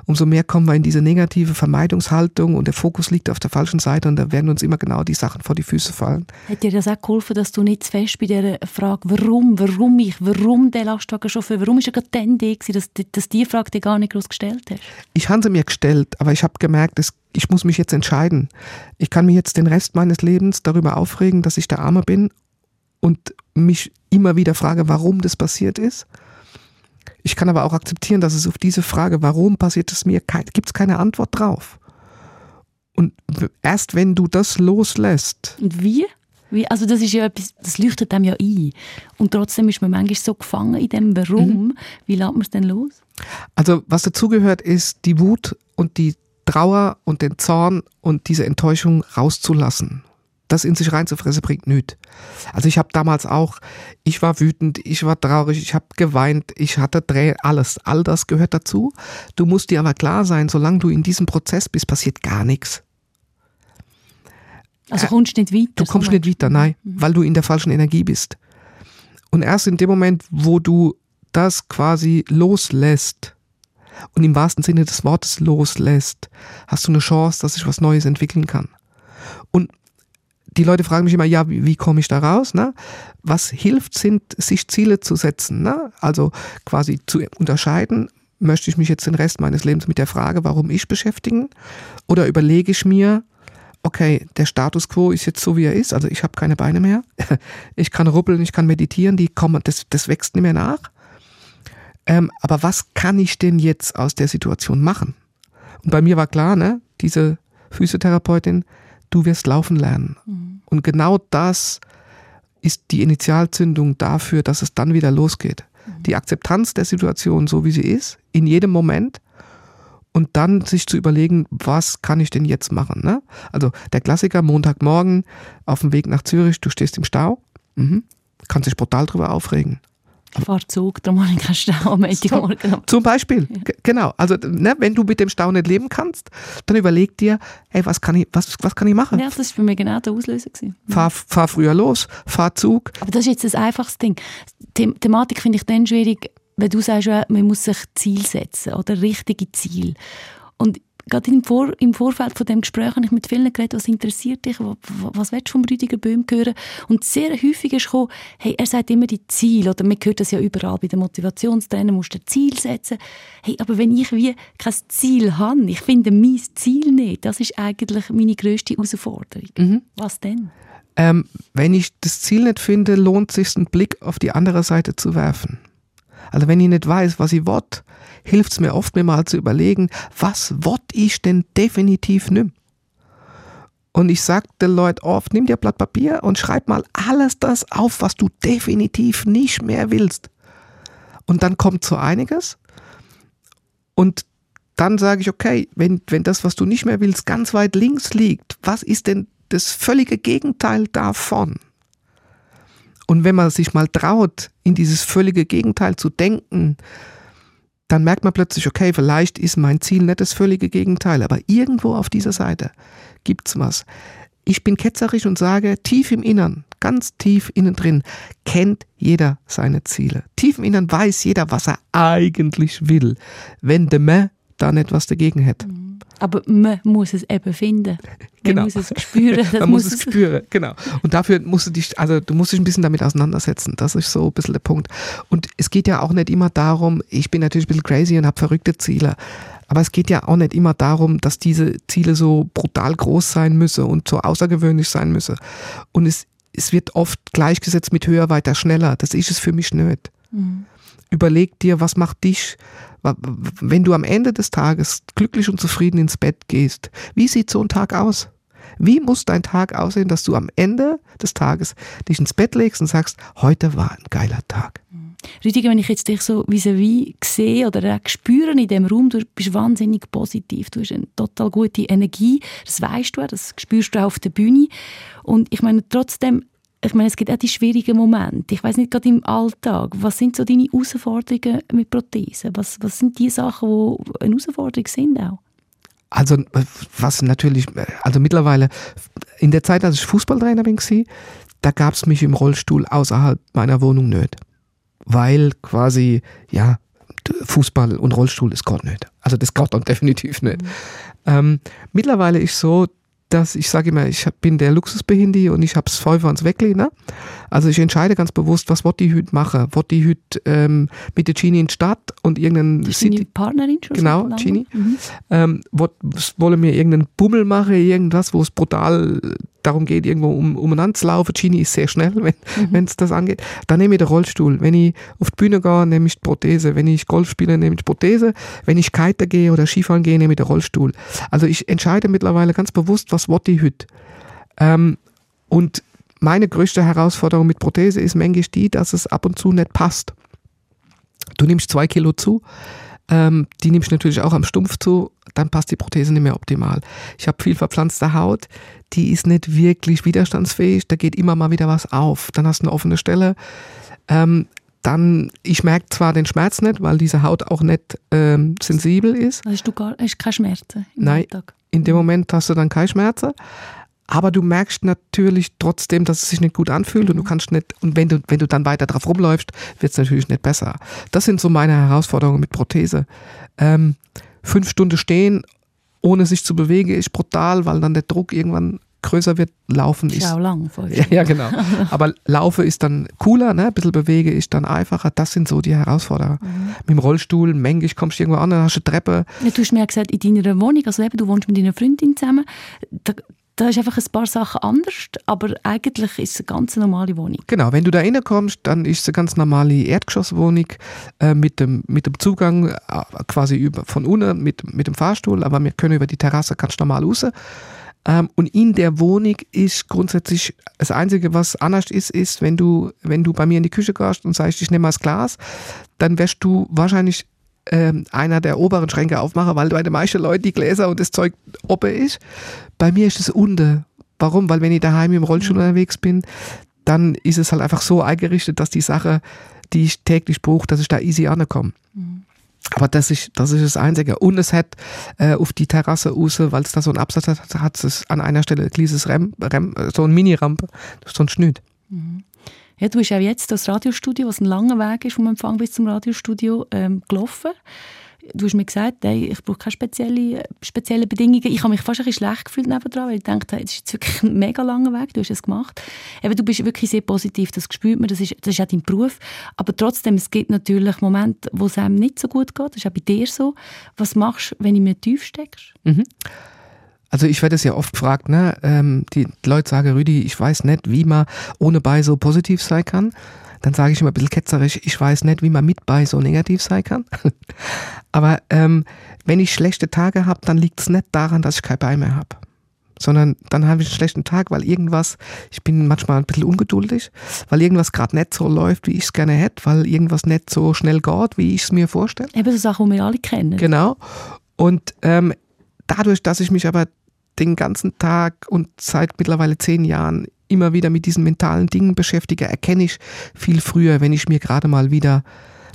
umso mehr kommen wir in diese negative Vermeidungshaltung und der Fokus liegt auf der falschen Seite und da werden uns immer genau die Sachen vor die Füße fallen. Hat dir das auch geholfen, dass du nicht zu fest bei der Frage, warum, warum ich, warum der Lastwagenchauffeur, warum ist er gerade dann da dass, dass die Frage dir gar nicht groß gestellt hast? Ich habe sie mir gestellt, aber ich habe gemerkt, es, ich muss mich jetzt entscheiden. Ich kann mich jetzt den Rest meines Lebens darüber aufregen, dass ich der Arme bin und mich immer wieder frage, warum das passiert ist. Ich kann aber auch akzeptieren, dass es auf diese Frage, warum passiert es mir, gibt es keine Antwort drauf. Und erst wenn du das loslässt, Und wie? wie? Also das ist ja etwas, das leuchtet einem ja ein. Und trotzdem ist man manchmal so gefangen in dem Warum. Wie lässt man es denn los? also was dazugehört, ist die Wut und die Trauer und den Zorn und diese Enttäuschung rauszulassen. Das in sich reinzufressen bringt nichts. Also ich habe damals auch, ich war wütend, ich war traurig, ich habe geweint, ich hatte Dreh, alles, all das gehört dazu. Du musst dir aber klar sein, solange du in diesem Prozess bist, passiert gar nichts. Also kommst du nicht weiter? Du kommst nicht weiter, nein, weil du in der falschen Energie bist. Und erst in dem Moment, wo du das quasi loslässt und im wahrsten Sinne des Wortes loslässt, hast du eine Chance, dass sich was Neues entwickeln kann. Und die Leute fragen mich immer, ja, wie, wie komme ich da raus? Ne? Was hilft, sind, sich Ziele zu setzen. Ne? Also quasi zu unterscheiden, möchte ich mich jetzt den Rest meines Lebens mit der Frage, warum ich beschäftigen? Oder überlege ich mir, okay, der Status quo ist jetzt so, wie er ist, also ich habe keine Beine mehr, ich kann ruppeln, ich kann meditieren, die kommen, das, das wächst nicht mehr nach. Ähm, aber was kann ich denn jetzt aus der Situation machen? Und bei mir war klar, ne, diese Physiotherapeutin, du wirst laufen lernen. Und genau das ist die Initialzündung dafür, dass es dann wieder losgeht. Die Akzeptanz der Situation, so wie sie ist, in jedem Moment und dann sich zu überlegen, was kann ich denn jetzt machen? Ne? Also der Klassiker, Montagmorgen auf dem Weg nach Zürich, du stehst im Stau, mhm. kannst dich brutal drüber aufregen. Ich fahre Zug, darum habe ich keinen Stau am Montagmorgen. Zum Beispiel, G- genau. Also ne, wenn du mit dem Stau nicht leben kannst, dann überleg dir, hey, was kann ich, was, was kann ich machen? Ja, das war bei mir genau der Auslöser. Gewesen. Fahr, fahr früher los, fahr Zug. Aber das ist jetzt das einfachste Ding. The Thematik finde ich dann schwierig, wenn du sagst, ja, man muss sich Ziel setzen oder richtige Ziel. Und gerade im, Vor im Vorfeld von dem Gespräch habe ich mit vielen geredet, was interessiert dich, was, was willst du vom Rüdiger Böhm hören? Und sehr häufig ist gekommen, hey, er sagt immer die Ziele, oder man hört das ja überall bei den Motivationstrainern, musst du ein Ziel setzen. Hey, aber wenn ich wie kein Ziel habe, ich finde mein Ziel nicht, das ist eigentlich meine grösste Herausforderung. Was denn? Ähm, wenn ich das Ziel nicht finde, lohnt sich einen Blick auf die andere Seite zu werfen. Also wenn ich nicht weiß, was ich will, hilft es mir oft, mir mal zu überlegen, was will ich denn definitiv nimm? Und ich sage den Leuten oft, nimm dir ein Blatt Papier und schreib mal alles das auf, was du definitiv nicht mehr willst. Und dann kommt so einiges. Und dann sage ich, okay, wenn, wenn das, was du nicht mehr willst, ganz weit links liegt, was ist denn das völlige Gegenteil davon? Und wenn man sich mal traut, in dieses völlige Gegenteil zu denken, dann merkt man plötzlich, okay, vielleicht ist mein Ziel nicht das völlige Gegenteil, aber irgendwo auf dieser Seite gibt's was. Ich bin ketzerisch und sage, tief im Innern, ganz tief innen drin, kennt jeder seine Ziele. Tief im Innern weiß jeder, was er eigentlich will, wenn der Mann da nicht was dagegen hätte. Aber man muss es eben finden. Man Genau. muss es spüren. Man muss es spüren, genau. Und dafür musst du dich, also du musst dich ein bisschen damit auseinandersetzen. Das ist so ein bisschen der Punkt. Und es geht ja auch nicht immer darum, ich bin natürlich ein bisschen crazy und habe verrückte Ziele. Aber es geht ja auch nicht immer darum, dass diese Ziele so brutal groß sein müssen und so außergewöhnlich sein müssen. Und es, es wird oft gleichgesetzt mit höher, weiter, schneller. Das ist es für mich nicht. Überleg dir, was macht dich, wenn du am Ende des Tages glücklich und zufrieden ins Bett gehst. Wie sieht so ein Tag aus? Wie muss dein Tag aussehen, dass du am Ende des Tages dich ins Bett legst und sagst, heute war ein geiler Tag. Rüdiger, wenn ich jetzt dich so vis-à-vis sehe oder auch spüre in dem Raum, du bist wahnsinnig positiv, du hast eine total gute Energie, das weißt du, das spürst du auch auf der Bühne und ich meine trotzdem, ich meine, es gibt auch die schwierigen Momente. Ich weiß nicht, gerade im Alltag, was sind so deine Herausforderungen mit Prothesen? Was, was sind die Sachen, die eine Herausforderung sind auch? Also was natürlich, also mittlerweile, in der Zeit, als ich Fußballtrainer bin, da gab es mich im Rollstuhl außerhalb meiner Wohnung nicht. Weil quasi, ja, Fußball und Rollstuhl ist Gott nicht. Also das Gott dann definitiv nicht. Mhm. Ähm, mittlerweile ist so, dass ich sage immer, ich bin der Luxusbehindi und ich habe es voll ans Weglegen. Ne? Also ich entscheide ganz bewusst, was wird die heute machen. Wird die heute ähm, mit der Genie in die Stadt und irgendeinen City... Partnerin schon Genau, Genie. Mhm. Ähm, wollen wir irgendeinen Bummel machen, irgendwas, wo es brutal darum geht, irgendwo um, umeinander zu laufen. Genie ist sehr schnell, wenn es mhm. das angeht. Dann nehme ich den Rollstuhl. Wenn ich auf die Bühne gehe, nehme ich die Prothese. Wenn ich Golf spiele, nehme ich die Prothese. Wenn ich Kite gehe oder Skifahren gehe, nehme ich den Rollstuhl. Also ich entscheide mittlerweile ganz bewusst, was wollte ich heute. Ähm, und meine größte Herausforderung mit Prothese ist manchmal die, dass es ab und zu nicht passt. Du nimmst zwei Kilo zu, ähm, die nimmst du natürlich auch am Stumpf zu, dann passt die Prothese nicht mehr optimal. Ich habe viel verpflanzte Haut, die ist nicht wirklich widerstandsfähig, da geht immer mal wieder was auf. Dann hast du eine offene Stelle. Ähm, dann, ich merke zwar den Schmerz nicht, weil diese Haut auch nicht ähm, sensibel ist. Hast du gar, hast keine Schmerzen im Nein, Alltag? in dem Moment hast du dann keine Schmerzen. Aber du merkst natürlich trotzdem, dass es sich nicht gut anfühlt und du kannst nicht, und wenn du, wenn du dann weiter drauf rumläufst, wird es natürlich nicht besser. Das sind so meine Herausforderungen mit Prothese. Ähm, fünf Stunden stehen, ohne sich zu bewegen, ist brutal, weil dann der Druck irgendwann größer wird. Laufen ist. Lang, ja, ja, genau. Aber Laufen ist dann cooler, ne? ein bisschen bewege ist dann einfacher. Das sind so die Herausforderungen. Mhm. Mit dem Rollstuhl, manchmal kommst du irgendwo an, dann hast du eine Treppe. Ja, du hast mir gesagt, in deiner Wohnung, also eben, du wohnst mit deiner Freundin zusammen, da, da ist einfach ein paar Sachen anders, aber eigentlich ist es eine ganz normale Wohnung. Genau, wenn du da reinkommst, dann ist es eine ganz normale Erdgeschosswohnung äh, mit, dem, mit dem Zugang äh, quasi über, von unten mit, mit dem Fahrstuhl, aber wir können über die Terrasse ganz normal raus. Ähm, und in der Wohnung ist grundsätzlich das Einzige, was anders ist, ist, wenn du, wenn du bei mir in die Küche gehst und sagst, ich nehme mal das Glas, dann wirst du wahrscheinlich ähm, einer der oberen Schränke aufmachen, weil bei den meisten Leuten die Gläser und das Zeug oben ist. Bei mir ist es unten. Warum? Weil wenn ich daheim im Rollstuhl mhm. unterwegs bin, dann ist es halt einfach so eingerichtet, dass die Sache, die ich täglich brauche, dass ich da easy ankomme. Mhm. Aber das ist, das ist das Einzige. Und es hat äh, auf die Terrasse raus, weil es da so einen Absatz hat, hat es an einer Stelle ein kleines Rem, Rem, so ein Mini-Rampe, so ein Schnitt. Mhm. Ja, du bist auch jetzt das Radiostudio, was ein langer Weg ist vom Empfang bis zum Radiostudio, ähm, gelaufen. Du hast mir gesagt, hey, ich brauche keine spezielle, spezielle Bedingungen. Ich habe mich fast ein bisschen schlecht gefühlt nebendran, weil ich dachte, das ist wirklich ein mega langer Weg, du hast es gemacht. Eben, du bist wirklich sehr positiv, das spürt man, das ist, das ist auch dein Beruf. Aber trotzdem, es gibt natürlich Momente, wo es einem nicht so gut geht. Das ist auch bei dir so. Was machst du, wenn du mir tief steckst? Mhm. Also ich werde es ja oft gefragt, ne? Ähm, die Leute sagen, Rüdi, ich weiß nicht, wie man ohne bei so positiv sein kann. Dann sage ich immer ein bisschen ketzerisch, ich weiß nicht, wie man mit bei so negativ sein kann. Aber ähm, wenn ich schlechte Tage habe, dann liegt es nicht daran, dass ich kein Bei mehr habe. Sondern dann habe ich einen schlechten Tag, weil irgendwas, ich bin manchmal ein bisschen ungeduldig, weil irgendwas gerade nicht so läuft, wie ich es gerne hätte, weil irgendwas nicht so schnell geht, wie ich es mir vorstelle. Eben so Sachen, die wir alle kennen. Genau. Und ähm, dadurch, dass ich mich aber den ganzen Tag und seit mittlerweile zehn Jahren immer wieder mit diesen mentalen Dingen beschäftige, erkenne ich viel früher, wenn ich mir gerade mal wieder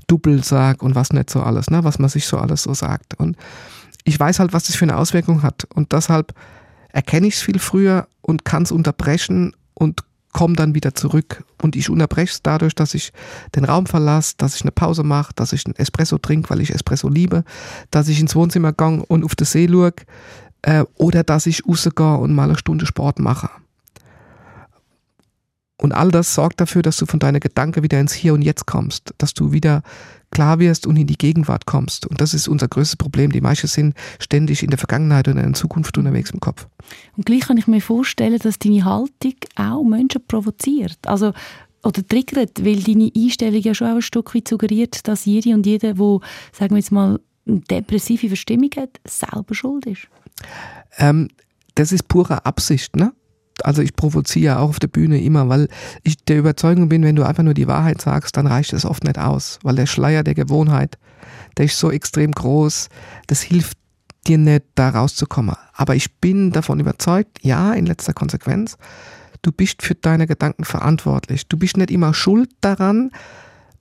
Double sage und was nicht so alles, ne, was man sich so alles so sagt. Und ich weiß halt, was das für eine Auswirkung hat. Und deshalb erkenne ich es viel früher und kann es unterbrechen und komme dann wieder zurück. Und ich unterbreche es dadurch, dass ich den Raum verlasse, dass ich eine Pause mache, dass ich einen Espresso trinke, weil ich Espresso liebe, dass ich ins Wohnzimmer gehe und auf die See schaue, äh, oder dass ich rausgehe und mal eine Stunde Sport mache. Und all das sorgt dafür, dass du von deiner Gedanke wieder ins Hier und Jetzt kommst, dass du wieder klar wirst und in die Gegenwart kommst. Und das ist unser größtes Problem. Die meisten sind ständig in der Vergangenheit und in der Zukunft unterwegs im Kopf. Und gleich kann ich mir vorstellen, dass deine Haltung auch Menschen provoziert. Also oder triggert, weil deine Einstellung ja schon auch ein Stück weit suggeriert, dass jede und jeder, der, sagen wir jetzt mal, eine depressive Verstimmung hat, selber schuld ist. Ähm, das ist pure Absicht, ne? Also ich provoziere auch auf der Bühne immer, weil ich der Überzeugung bin, wenn du einfach nur die Wahrheit sagst, dann reicht es oft nicht aus, weil der Schleier der Gewohnheit, der ist so extrem groß, das hilft dir nicht, da rauszukommen. Aber ich bin davon überzeugt, ja, in letzter Konsequenz, du bist für deine Gedanken verantwortlich. Du bist nicht immer schuld daran,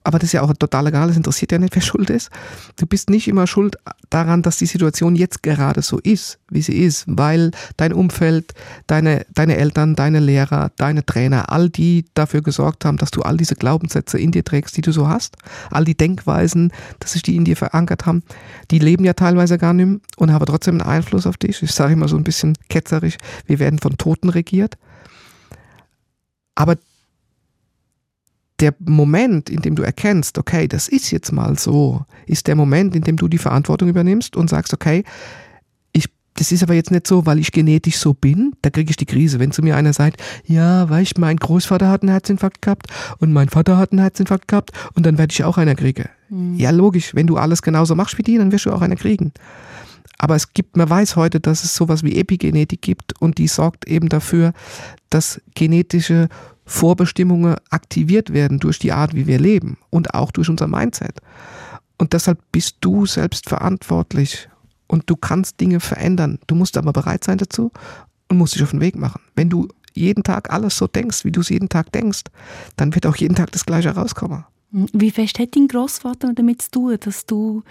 aber das ist ja auch total egal, es interessiert ja nicht, wer schuld ist. Du bist nicht immer schuld daran, dass die Situation jetzt gerade so ist, wie sie ist, weil dein Umfeld, deine, deine Eltern, deine Lehrer, deine Trainer, all die dafür gesorgt haben, dass du all diese Glaubenssätze in dir trägst, die du so hast, all die Denkweisen, dass sich die in dir verankert haben, die leben ja teilweise gar nicht mehr und haben trotzdem einen Einfluss auf dich. Ich sage immer so ein bisschen ketzerisch, wir werden von Toten regiert. Aber der Moment, in dem du erkennst, okay, das ist jetzt mal so, ist der Moment, in dem du die Verantwortung übernimmst und sagst, okay, ich, das ist aber jetzt nicht so, weil ich genetisch so bin, da kriege ich die Krise. Wenn zu mir einer sagt, ja, weißt mein Großvater hat einen Herzinfarkt gehabt und mein Vater hat einen Herzinfarkt gehabt und dann werde ich auch einer kriegen. Mhm. Ja, logisch, wenn du alles genauso machst wie die, dann wirst du auch einer kriegen. Aber es gibt, man weiß heute, dass es sowas wie Epigenetik gibt und die sorgt eben dafür, dass genetische Vorbestimmungen aktiviert werden durch die Art, wie wir leben und auch durch unser Mindset. Und deshalb bist du selbst verantwortlich und du kannst Dinge verändern. Du musst aber bereit sein dazu und musst dich auf den Weg machen. Wenn du jeden Tag alles so denkst, wie du es jeden Tag denkst, dann wird auch jeden Tag das Gleiche rauskommen. Wie fest hat dein Großvater damit zu tun, dass du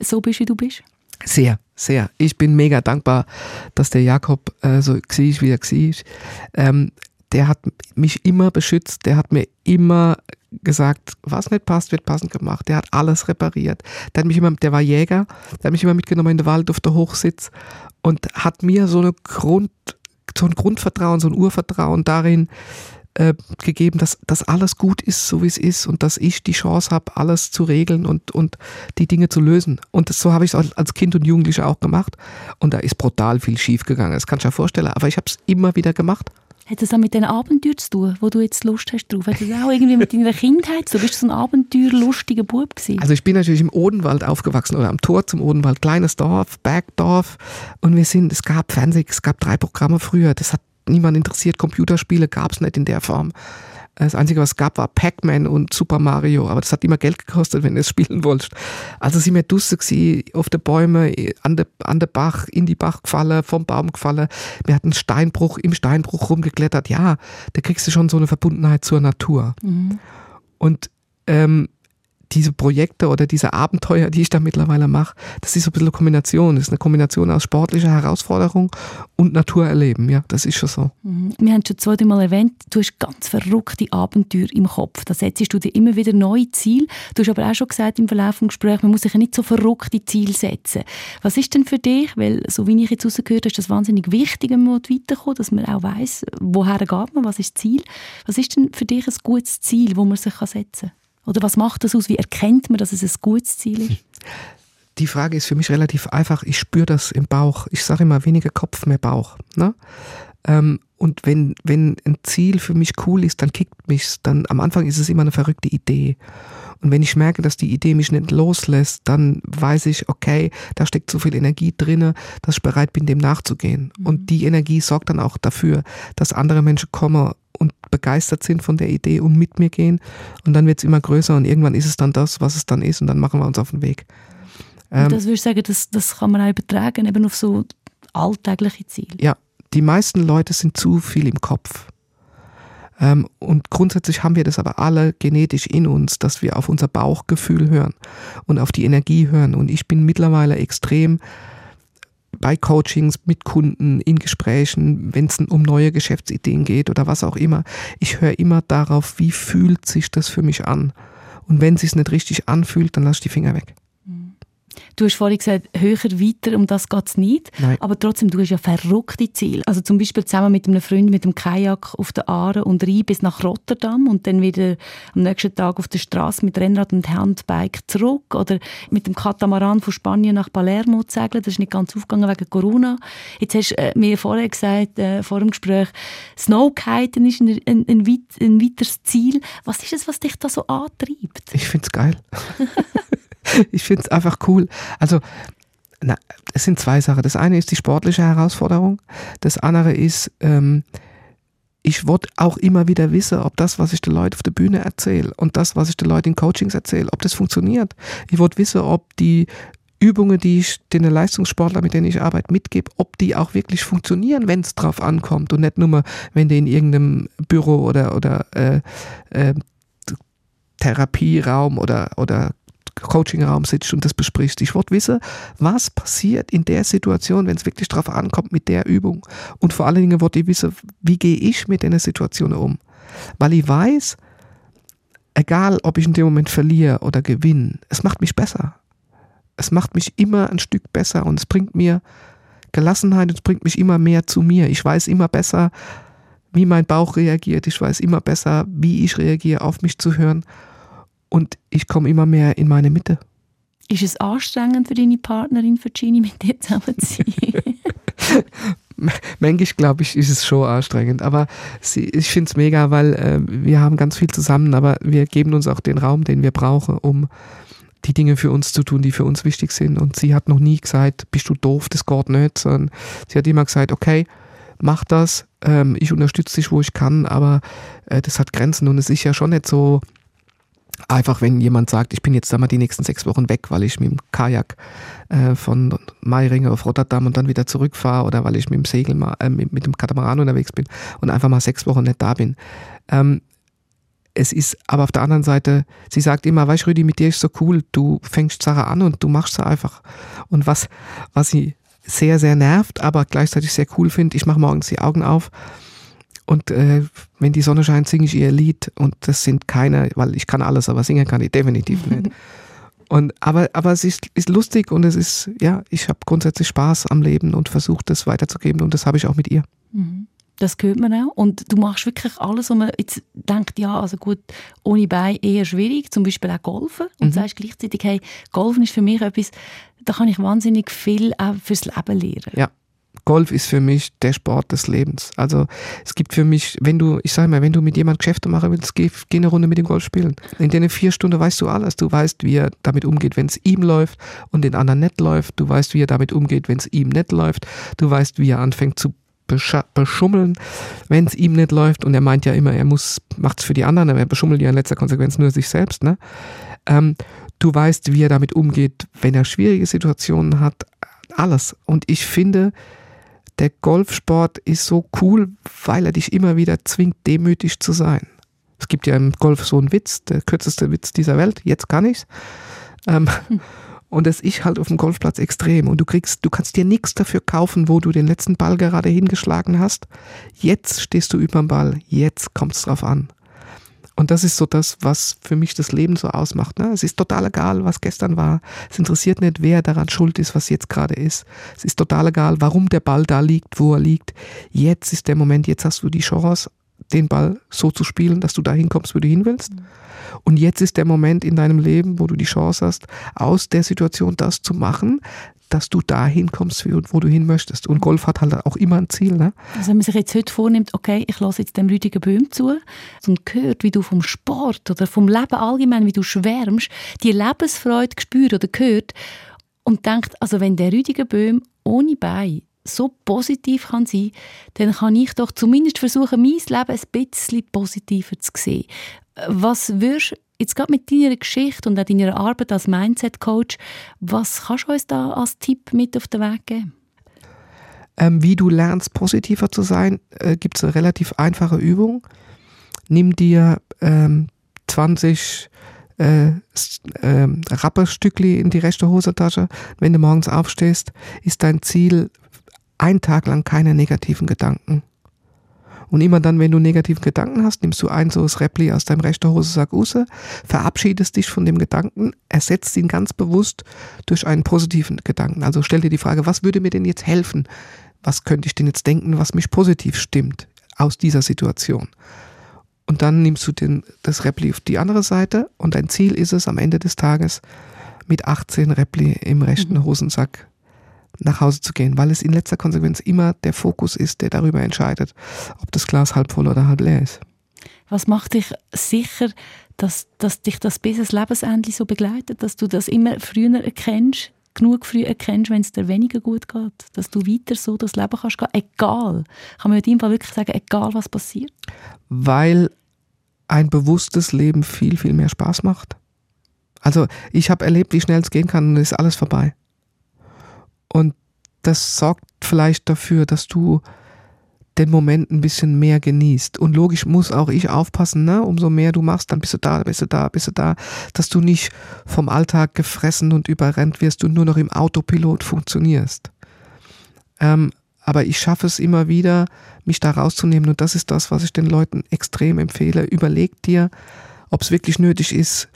so bist, wie du bist? Sehr, sehr. Ich bin mega dankbar, dass der Jakob äh, so war, wie er war. Ähm, der hat mich immer beschützt, der hat mir immer gesagt, was nicht passt, wird passend gemacht. Der hat alles repariert. Der, hat mich immer, der war Jäger, der hat mich immer mitgenommen in den Wald auf der Hochsitz und hat mir so, eine Grund, so ein Grundvertrauen, so ein Urvertrauen darin äh, gegeben, dass, dass alles gut ist, so wie es ist und dass ich die Chance habe, alles zu regeln und, und die Dinge zu lösen. Und das, so habe ich es als Kind und Jugendlicher auch gemacht. Und da ist brutal viel schief gegangen, das kannst du dir vorstellen. Aber ich habe es immer wieder gemacht. Hat das auch mit den Abenteuern zu tun, wo du jetzt Lust hast drauf? Hat das auch irgendwie mit deiner Kindheit zu? Bist du so ein abenteuerlustiger Bub gewesen? Also ich bin natürlich im Odenwald aufgewachsen oder am Tor zum Odenwald, kleines Dorf, Bergdorf und wir sind, es gab Fernsehen, es gab drei Programme früher, das hat niemand interessiert, Computerspiele gab es nicht in der Form. Das Einzige, was es gab, war Pac-Man und Super Mario, aber das hat immer Geld gekostet, wenn du es spielen wolltest. Also sind wir gewesen, auf den Bäumen, an den an de Bach, in die Bach gefallen, vom Baum gefallen. Wir hatten Steinbruch, im Steinbruch rumgeklettert. Ja, da kriegst du schon so eine Verbundenheit zur Natur. Mhm. Und ähm, diese Projekte oder diese Abenteuer, die ich da mittlerweile mache, das ist so ein bisschen eine Kombination. Das ist eine Kombination aus sportlicher Herausforderung und Naturerleben. Ja, das ist schon so. Mhm. Wir haben schon zweimal erwähnt, du hast ganz verrückte Abenteuer im Kopf. Da setzt du dir immer wieder neue Ziele. Du hast aber auch schon gesagt im Verlauf des Gesprächs, man muss sich ja nicht so verrückte Ziele setzen. Was ist denn für dich, weil so wie ich jetzt rausgehört habe, ist das wahnsinnig wichtig, wenn man weiterkommt, dass man auch weiß, woher geht man, was ist das Ziel. Was ist denn für dich ein gutes Ziel, wo man sich setzen kann? Oder was macht das aus? Wie erkennt man, dass es ein gutes Ziel ist? Die Frage ist für mich relativ einfach. Ich spüre das im Bauch. Ich sage immer weniger Kopf, mehr Bauch. Ne? Ähm, und wenn, wenn ein Ziel für mich cool ist, dann kickt mich's. Dann am Anfang ist es immer eine verrückte Idee. Und wenn ich merke, dass die Idee mich nicht loslässt, dann weiß ich, okay, da steckt so viel Energie drinne, dass ich bereit bin, dem nachzugehen. Mhm. Und die Energie sorgt dann auch dafür, dass andere Menschen kommen und begeistert sind von der Idee und mit mir gehen. Und dann wird es immer größer und irgendwann ist es dann das, was es dann ist und dann machen wir uns auf den Weg. Ähm, das würde ich sagen, das, das kann man auch übertragen, eben auf so alltägliche Ziele. Ja, die meisten Leute sind zu viel im Kopf. Ähm, und grundsätzlich haben wir das aber alle genetisch in uns, dass wir auf unser Bauchgefühl hören und auf die Energie hören. Und ich bin mittlerweile extrem bei Coachings mit Kunden, in Gesprächen, wenn es um neue Geschäftsideen geht oder was auch immer. Ich höre immer darauf, wie fühlt sich das für mich an. Und wenn es sich nicht richtig anfühlt, dann lass ich die Finger weg. Du hast vorhin gesagt, höher, weiter, um das geht es nicht. Nein. Aber trotzdem, du hast ja verrückte Ziele. Also zum Beispiel zusammen mit einem Freund mit dem Kajak auf der Aare und rein bis nach Rotterdam und dann wieder am nächsten Tag auf der Straße mit Rennrad und Handbike zurück. Oder mit dem Katamaran von Spanien nach Palermo zu segeln. Das ist nicht ganz aufgegangen wegen Corona. Jetzt hast du äh, mir vorher gesagt, äh, vor dem Gespräch, Snowkiten ist ein, ein, ein, weit, ein weiteres Ziel. Was ist es, was dich da so antreibt? Ich finde es geil. ich finde es einfach cool. Also Na, es sind zwei Sachen. Das eine ist die sportliche Herausforderung. Das andere ist, ähm, ich wollte auch immer wieder wissen, ob das, was ich den Leuten auf der Bühne erzähle und das, was ich den Leuten in Coachings erzähle, ob das funktioniert. Ich wollte wissen, ob die Übungen, die ich den Leistungssportler, mit denen ich arbeite, mitgebe, ob die auch wirklich funktionieren, wenn es drauf ankommt und nicht nur mal, wenn die in irgendeinem Büro oder, oder äh, äh, Therapieraum oder, oder Coachingraum sitzt und das besprichst. Ich wollte wissen, was passiert in der Situation, wenn es wirklich drauf ankommt mit der Übung. Und vor allen Dingen wollte ich wissen, wie gehe ich mit den Situationen um. Weil ich weiß, egal ob ich in dem Moment verliere oder gewinne, es macht mich besser. Es macht mich immer ein Stück besser und es bringt mir Gelassenheit und es bringt mich immer mehr zu mir. Ich weiß immer besser, wie mein Bauch reagiert. Ich weiß immer besser, wie ich reagiere, auf mich zu hören und ich komme immer mehr in meine Mitte. Ist es anstrengend für deine Partnerin Virginie mit dir zusammen zu sein? Manchmal glaube ich, ist es schon anstrengend, aber sie, ich finde es mega, weil äh, wir haben ganz viel zusammen, aber wir geben uns auch den Raum, den wir brauchen, um die Dinge für uns zu tun, die für uns wichtig sind. Und sie hat noch nie gesagt, bist du doof, das geht nicht, sondern sie hat immer gesagt, okay, mach das, ähm, ich unterstütze dich, wo ich kann, aber äh, das hat Grenzen und es ist ja schon nicht so, einfach wenn jemand sagt, ich bin jetzt da mal die nächsten sechs Wochen weg, weil ich mit dem Kajak äh, von Meiringen auf Rotterdam und dann wieder zurückfahre oder weil ich mit dem Segel mal, äh, mit, dem Katamaran unterwegs bin und einfach mal sechs Wochen nicht da bin. Ähm, es ist aber auf der anderen Seite, sie sagt immer, weißt Rüdi, mit dir ist so cool, du fängst Sache an und du machst sie einfach. Und was, was sie sehr, sehr nervt, aber gleichzeitig sehr cool finde, ich mache morgens die Augen auf und äh, wenn die Sonne scheint, singe ich ihr Lied. Und das sind keine, weil ich kann alles, aber singen kann ich definitiv nicht. Und, aber, aber es ist, ist lustig und es ist, ja, ich habe grundsätzlich Spaß am Leben und versuche das weiterzugeben und das habe ich auch mit ihr. Mhm. Das hört man auch. Und du machst wirklich alles, wo man jetzt denkt, ja, also gut, ohne Bein eher schwierig, zum Beispiel auch Golfen. Und mhm. sagst gleichzeitig, hey, Golfen ist für mich etwas, da kann ich wahnsinnig viel auch fürs Leben lernen. Ja, Golf ist für mich der Sport des Lebens. Also es gibt für mich, wenn du, ich sage mal, wenn du mit jemandem Geschäfte machen willst, geh, geh eine Runde mit dem Golf spielen. In den vier Stunden weißt du alles. Du weißt, wie er damit umgeht, wenn es ihm läuft und den anderen nicht läuft. Du weißt, wie er damit umgeht, wenn es ihm nicht läuft. Du weißt, wie er anfängt zu beschummeln, wenn es ihm nicht läuft. Und er meint ja immer, er muss, macht es für die anderen, aber er beschummelt ja in letzter Konsequenz nur sich selbst. Ne? Ähm, du weißt, wie er damit umgeht, wenn er schwierige Situationen hat. Alles. Und ich finde, der Golfsport ist so cool, weil er dich immer wieder zwingt, demütig zu sein. Es gibt ja im Golf so einen Witz, der kürzeste Witz dieser Welt, jetzt kann ich's. Ähm, hm. Und das ist halt auf dem Golfplatz extrem. Und du kriegst, du kannst dir nichts dafür kaufen, wo du den letzten Ball gerade hingeschlagen hast. Jetzt stehst du über dem Ball. Jetzt kommt es drauf an. Und das ist so das, was für mich das Leben so ausmacht. Ne? Es ist total egal, was gestern war. Es interessiert nicht, wer daran schuld ist, was jetzt gerade ist. Es ist total egal, warum der Ball da liegt, wo er liegt. Jetzt ist der Moment, jetzt hast du die Chance, den Ball so zu spielen, dass du dahin kommst, wo du hin willst. Und jetzt ist der Moment in deinem Leben, wo du die Chance hast, aus der Situation das zu machen, dass du dahin kommst, wo du hin möchtest. Und Golf hat halt auch immer ein Ziel. Ne? Also wenn man sich jetzt heute vornimmt, okay, ich lasse jetzt dem Rüdiger Böhm zu und hört, wie du vom Sport oder vom Leben allgemein, wie du schwärmst, die Lebensfreude spürt oder gehört und denkt, also wenn der Rüdiger Böhm ohne Bein so positiv kann sein, dann kann ich doch zumindest versuchen, mein Leben ein bisschen positiver zu sehen. Was würdest jetzt gerade mit deiner Geschichte und auch deiner Arbeit als Mindset-Coach, was kannst du uns da als Tipp mit auf den Weg geben? Ähm, wie du lernst, positiver zu sein, äh, gibt es eine relativ einfache Übung. Nimm dir ähm, 20 äh, äh, Rapperstückli in die rechte Hosentasche. Wenn du morgens aufstehst, ist dein Ziel, ein Tag lang keine negativen Gedanken. Und immer dann, wenn du negativen Gedanken hast, nimmst du ein so das Repli aus deinem rechten Hosensack raus, verabschiedest dich von dem Gedanken, ersetzt ihn ganz bewusst durch einen positiven Gedanken. Also stell dir die Frage, was würde mir denn jetzt helfen? Was könnte ich denn jetzt denken, was mich positiv stimmt aus dieser Situation? Und dann nimmst du den, das Repli auf die andere Seite und dein Ziel ist es am Ende des Tages, mit 18 Repli im rechten mhm. Hosensack nach Hause zu gehen, weil es in letzter Konsequenz immer der Fokus ist, der darüber entscheidet, ob das Glas halb voll oder halb leer ist. Was macht dich sicher, dass, dass dich das bis ans Lebensende so begleitet, dass du das immer früher erkennst, genug früh erkennst, wenn es dir weniger gut geht. Dass du weiter so das Leben kannst gehen. Egal. Kann man in deinem Fall wirklich sagen, egal was passiert. Weil ein bewusstes Leben viel, viel mehr Spaß macht. Also ich habe erlebt, wie schnell es gehen kann und es ist alles vorbei. Und das sorgt vielleicht dafür, dass du den Moment ein bisschen mehr genießt. Und logisch muss auch ich aufpassen, ne? umso mehr du machst, dann bist du da, bist du da, bist du da, dass du nicht vom Alltag gefressen und überrennt wirst und nur noch im Autopilot funktionierst. Ähm, aber ich schaffe es immer wieder, mich da rauszunehmen und das ist das, was ich den Leuten extrem empfehle. Überleg dir, ob es wirklich nötig ist,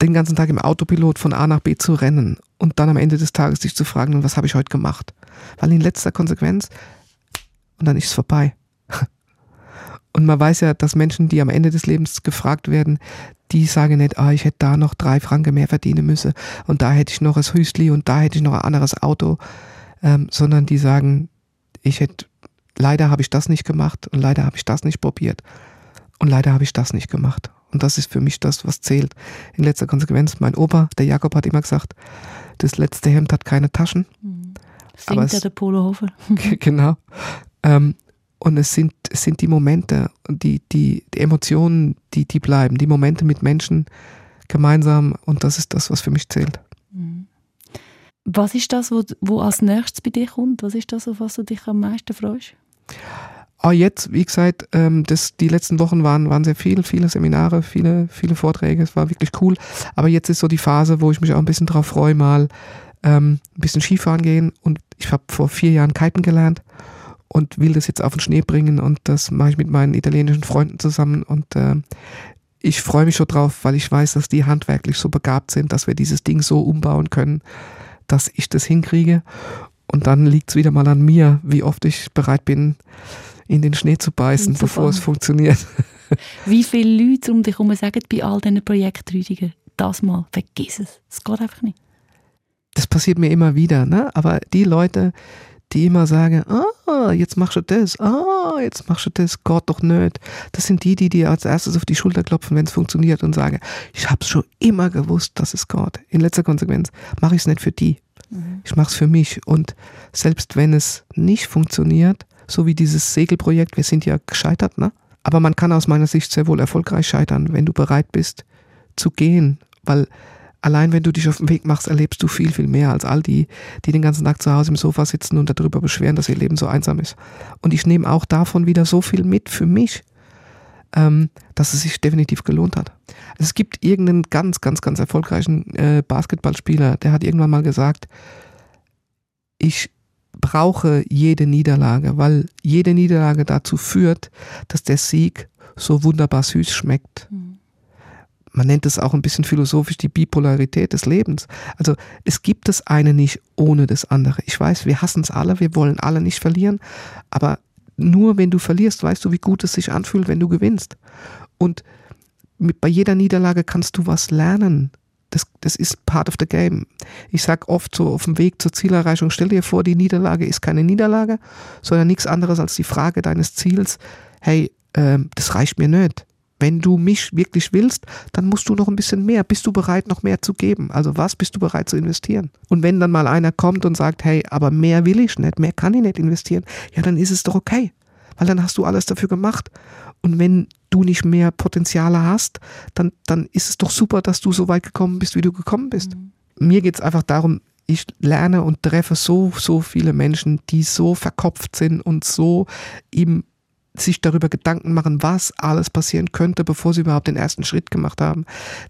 den ganzen Tag im Autopilot von A nach B zu rennen und dann am Ende des Tages dich zu fragen, was habe ich heute gemacht? Weil in letzter Konsequenz und dann ist es vorbei. Und man weiß ja, dass Menschen, die am Ende des Lebens gefragt werden, die sagen nicht, ah, ich hätte da noch drei Franken mehr verdienen müssen und da hätte ich noch ein Hüstli und da hätte ich noch ein anderes Auto, ähm, sondern die sagen, ich hätte, leider habe ich das nicht gemacht und leider habe ich das nicht probiert und leider habe ich das nicht gemacht. Und das ist für mich das, was zählt. In letzter Konsequenz, mein Opa, der Jakob, hat immer gesagt, das letzte Hemd hat keine Taschen. Mhm. Singt ja der Polo Hofer. genau. Ähm, und es sind, es sind die Momente, die, die, die Emotionen, die, die bleiben, die Momente mit Menschen gemeinsam und das ist das, was für mich zählt. Mhm. Was ist das, wo, wo als nächstes bei dir kommt? Was ist das, auf was du dich am meisten freust? Ah, jetzt, wie gesagt, ähm, das, die letzten Wochen waren, waren sehr viel, viele Seminare, viele, viele Vorträge, es war wirklich cool. Aber jetzt ist so die Phase, wo ich mich auch ein bisschen drauf freue, mal ähm, ein bisschen Skifahren gehen. Und ich habe vor vier Jahren Kiten gelernt und will das jetzt auf den Schnee bringen und das mache ich mit meinen italienischen Freunden zusammen und äh, ich freue mich schon drauf, weil ich weiß, dass die handwerklich so begabt sind, dass wir dieses Ding so umbauen können, dass ich das hinkriege. Und dann liegt es wieder mal an mir, wie oft ich bereit bin, in den Schnee zu beißen, bevor es funktioniert. Wie viele Leute um dich herum sagen bei all diesen Projekten, Rüdiger, das mal, vergiss es. Es geht einfach nicht. Das passiert mir immer wieder, ne? Aber die Leute, die immer sagen, ah, jetzt machst du das, ah, jetzt machst du das, Gott doch nicht. Das sind die, die dir als erstes auf die Schulter klopfen, wenn es funktioniert und sagen, ich hab's schon immer gewusst, dass es Gott. In letzter Konsequenz mache ich es nicht für die. Mhm. Ich mache es für mich. Und selbst wenn es nicht funktioniert, so wie dieses Segelprojekt, wir sind ja gescheitert, ne? Aber man kann aus meiner Sicht sehr wohl erfolgreich scheitern, wenn du bereit bist zu gehen, weil allein wenn du dich auf den Weg machst, erlebst du viel, viel mehr als all die, die den ganzen Tag zu Hause im Sofa sitzen und darüber beschweren, dass ihr Leben so einsam ist. Und ich nehme auch davon wieder so viel mit für mich, ähm, dass es sich definitiv gelohnt hat. Es gibt irgendeinen ganz, ganz, ganz erfolgreichen äh, Basketballspieler, der hat irgendwann mal gesagt, ich brauche jede Niederlage, weil jede Niederlage dazu führt, dass der Sieg so wunderbar süß schmeckt. Mhm man nennt es auch ein bisschen philosophisch die Bipolarität des Lebens. Also es gibt das eine nicht ohne das andere. Ich weiß, wir hassen es alle, wir wollen alle nicht verlieren, aber nur wenn du verlierst, weißt du, wie gut es sich anfühlt, wenn du gewinnst. Und mit, bei jeder Niederlage kannst du was lernen. Das, das ist part of the game. Ich sag oft so auf dem Weg zur Zielerreichung, stell dir vor, die Niederlage ist keine Niederlage, sondern nichts anderes als die Frage deines Ziels, hey, äh, das reicht mir nicht wenn du mich wirklich willst, dann musst du noch ein bisschen mehr. Bist du bereit, noch mehr zu geben? Also was bist du bereit zu investieren? Und wenn dann mal einer kommt und sagt, hey, aber mehr will ich nicht, mehr kann ich nicht investieren, ja, dann ist es doch okay. Weil dann hast du alles dafür gemacht. Und wenn du nicht mehr Potenziale hast, dann, dann ist es doch super, dass du so weit gekommen bist, wie du gekommen bist. Mhm. Mir geht es einfach darum, ich lerne und treffe so, so viele Menschen, die so verkopft sind und so im sich darüber Gedanken machen, was alles passieren könnte, bevor sie überhaupt den ersten Schritt gemacht haben,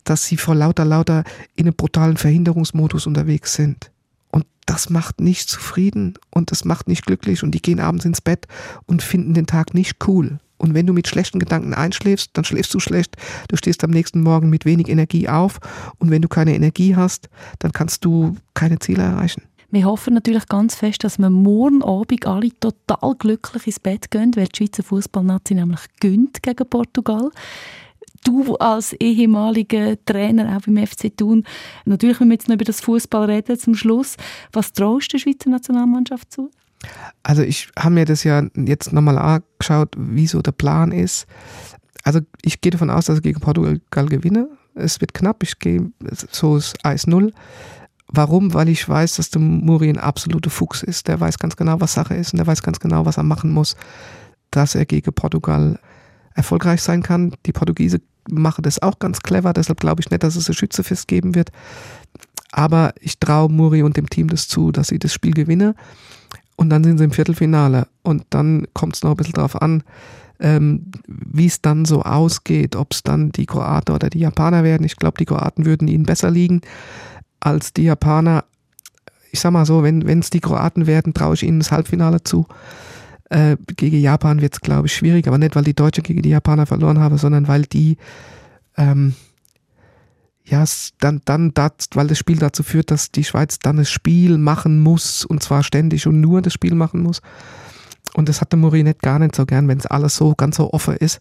dass sie vor lauter, lauter in einem brutalen Verhinderungsmodus unterwegs sind. Und das macht nicht zufrieden und das macht nicht glücklich und die gehen abends ins Bett und finden den Tag nicht cool. Und wenn du mit schlechten Gedanken einschläfst, dann schläfst du schlecht. Du stehst am nächsten Morgen mit wenig Energie auf. Und wenn du keine Energie hast, dann kannst du keine Ziele erreichen. Wir hoffen natürlich ganz fest, dass wir morgen Abend alle total glücklich ins Bett gehen, weil die Schweizer Fußballnazi nämlich gönnt gegen Portugal. Du als ehemaliger Trainer auch beim FC Thun, natürlich wenn wir jetzt noch über das Fußball reden zum Schluss. Was traust du der Schweizer Nationalmannschaft zu? Also ich habe mir das ja jetzt nochmal angeschaut, wie so der Plan ist. Also ich gehe davon aus, dass ich gegen Portugal gewinne. Es wird knapp, ich gehe so ist Eis null Warum? Weil ich weiß, dass der Muri ein absoluter Fuchs ist. Der weiß ganz genau, was Sache ist und der weiß ganz genau, was er machen muss, dass er gegen Portugal erfolgreich sein kann. Die Portugiese machen das auch ganz clever, deshalb glaube ich nicht, dass es ein Schützefest geben wird. Aber ich traue Muri und dem Team das zu, dass sie das Spiel gewinnen. Und dann sind sie im Viertelfinale. Und dann kommt es noch ein bisschen darauf an, ähm, wie es dann so ausgeht, ob es dann die Kroaten oder die Japaner werden. Ich glaube, die Kroaten würden ihnen besser liegen als die Japaner. Ich sag mal so, wenn es die Kroaten werden, traue ich ihnen das Halbfinale zu. Äh, gegen Japan wird es, glaube ich, schwierig, aber nicht, weil die Deutschen gegen die Japaner verloren haben, sondern weil die ähm, ja, dann, dann das, weil das Spiel dazu führt, dass die Schweiz dann das Spiel machen muss und zwar ständig und nur das Spiel machen muss. Und das hat der nicht gar nicht so gern, wenn es alles so ganz so offen ist.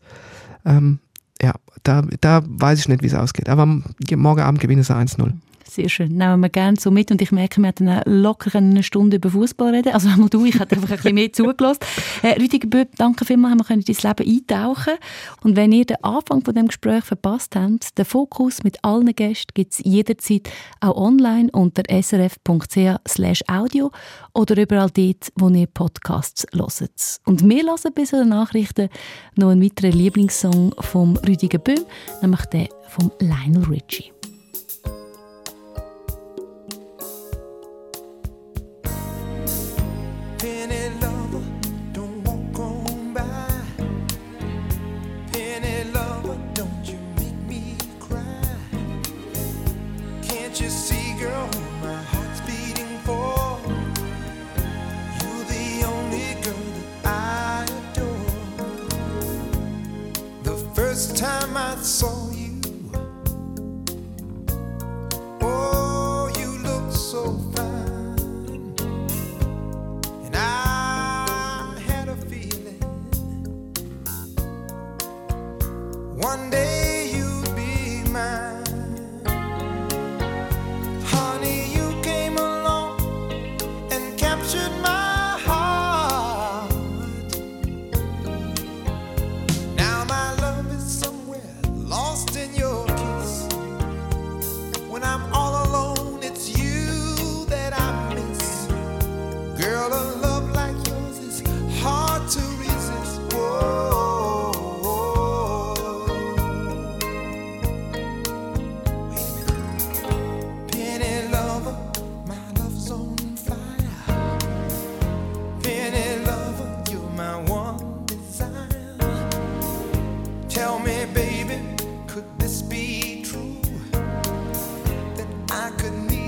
Ähm, ja, da, da weiß ich nicht, wie es ausgeht. Aber morgen Abend gewinnen sie 1-0. Sehr schön. Nehmen wir gerne so mit. Und ich merke, wir hatten locker eine Stunde über Fußball reden. Also einmal du, ich hätte einfach ein bisschen mehr zugelassen. Äh, Rüdiger Böb, danke vielmals, wir können in dein Leben eintauchen. Und wenn ihr den Anfang von dem Gespräch verpasst habt, den Fokus mit allen Gästen gibt es jederzeit auch online unter srf.ch audio oder überall dort, wo ihr Podcasts hört. Und wir hören zu den Nachrichten noch einen weiteren Lieblingssong von Rüdiger Böhm, nämlich den von Lionel Richie. saw you. Oh, you so fine. And I had a feeling one day.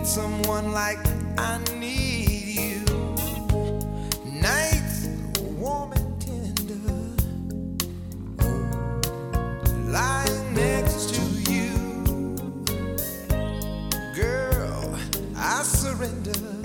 need someone like I need you. Nights warm and tender, lying next to you. Girl, I surrender.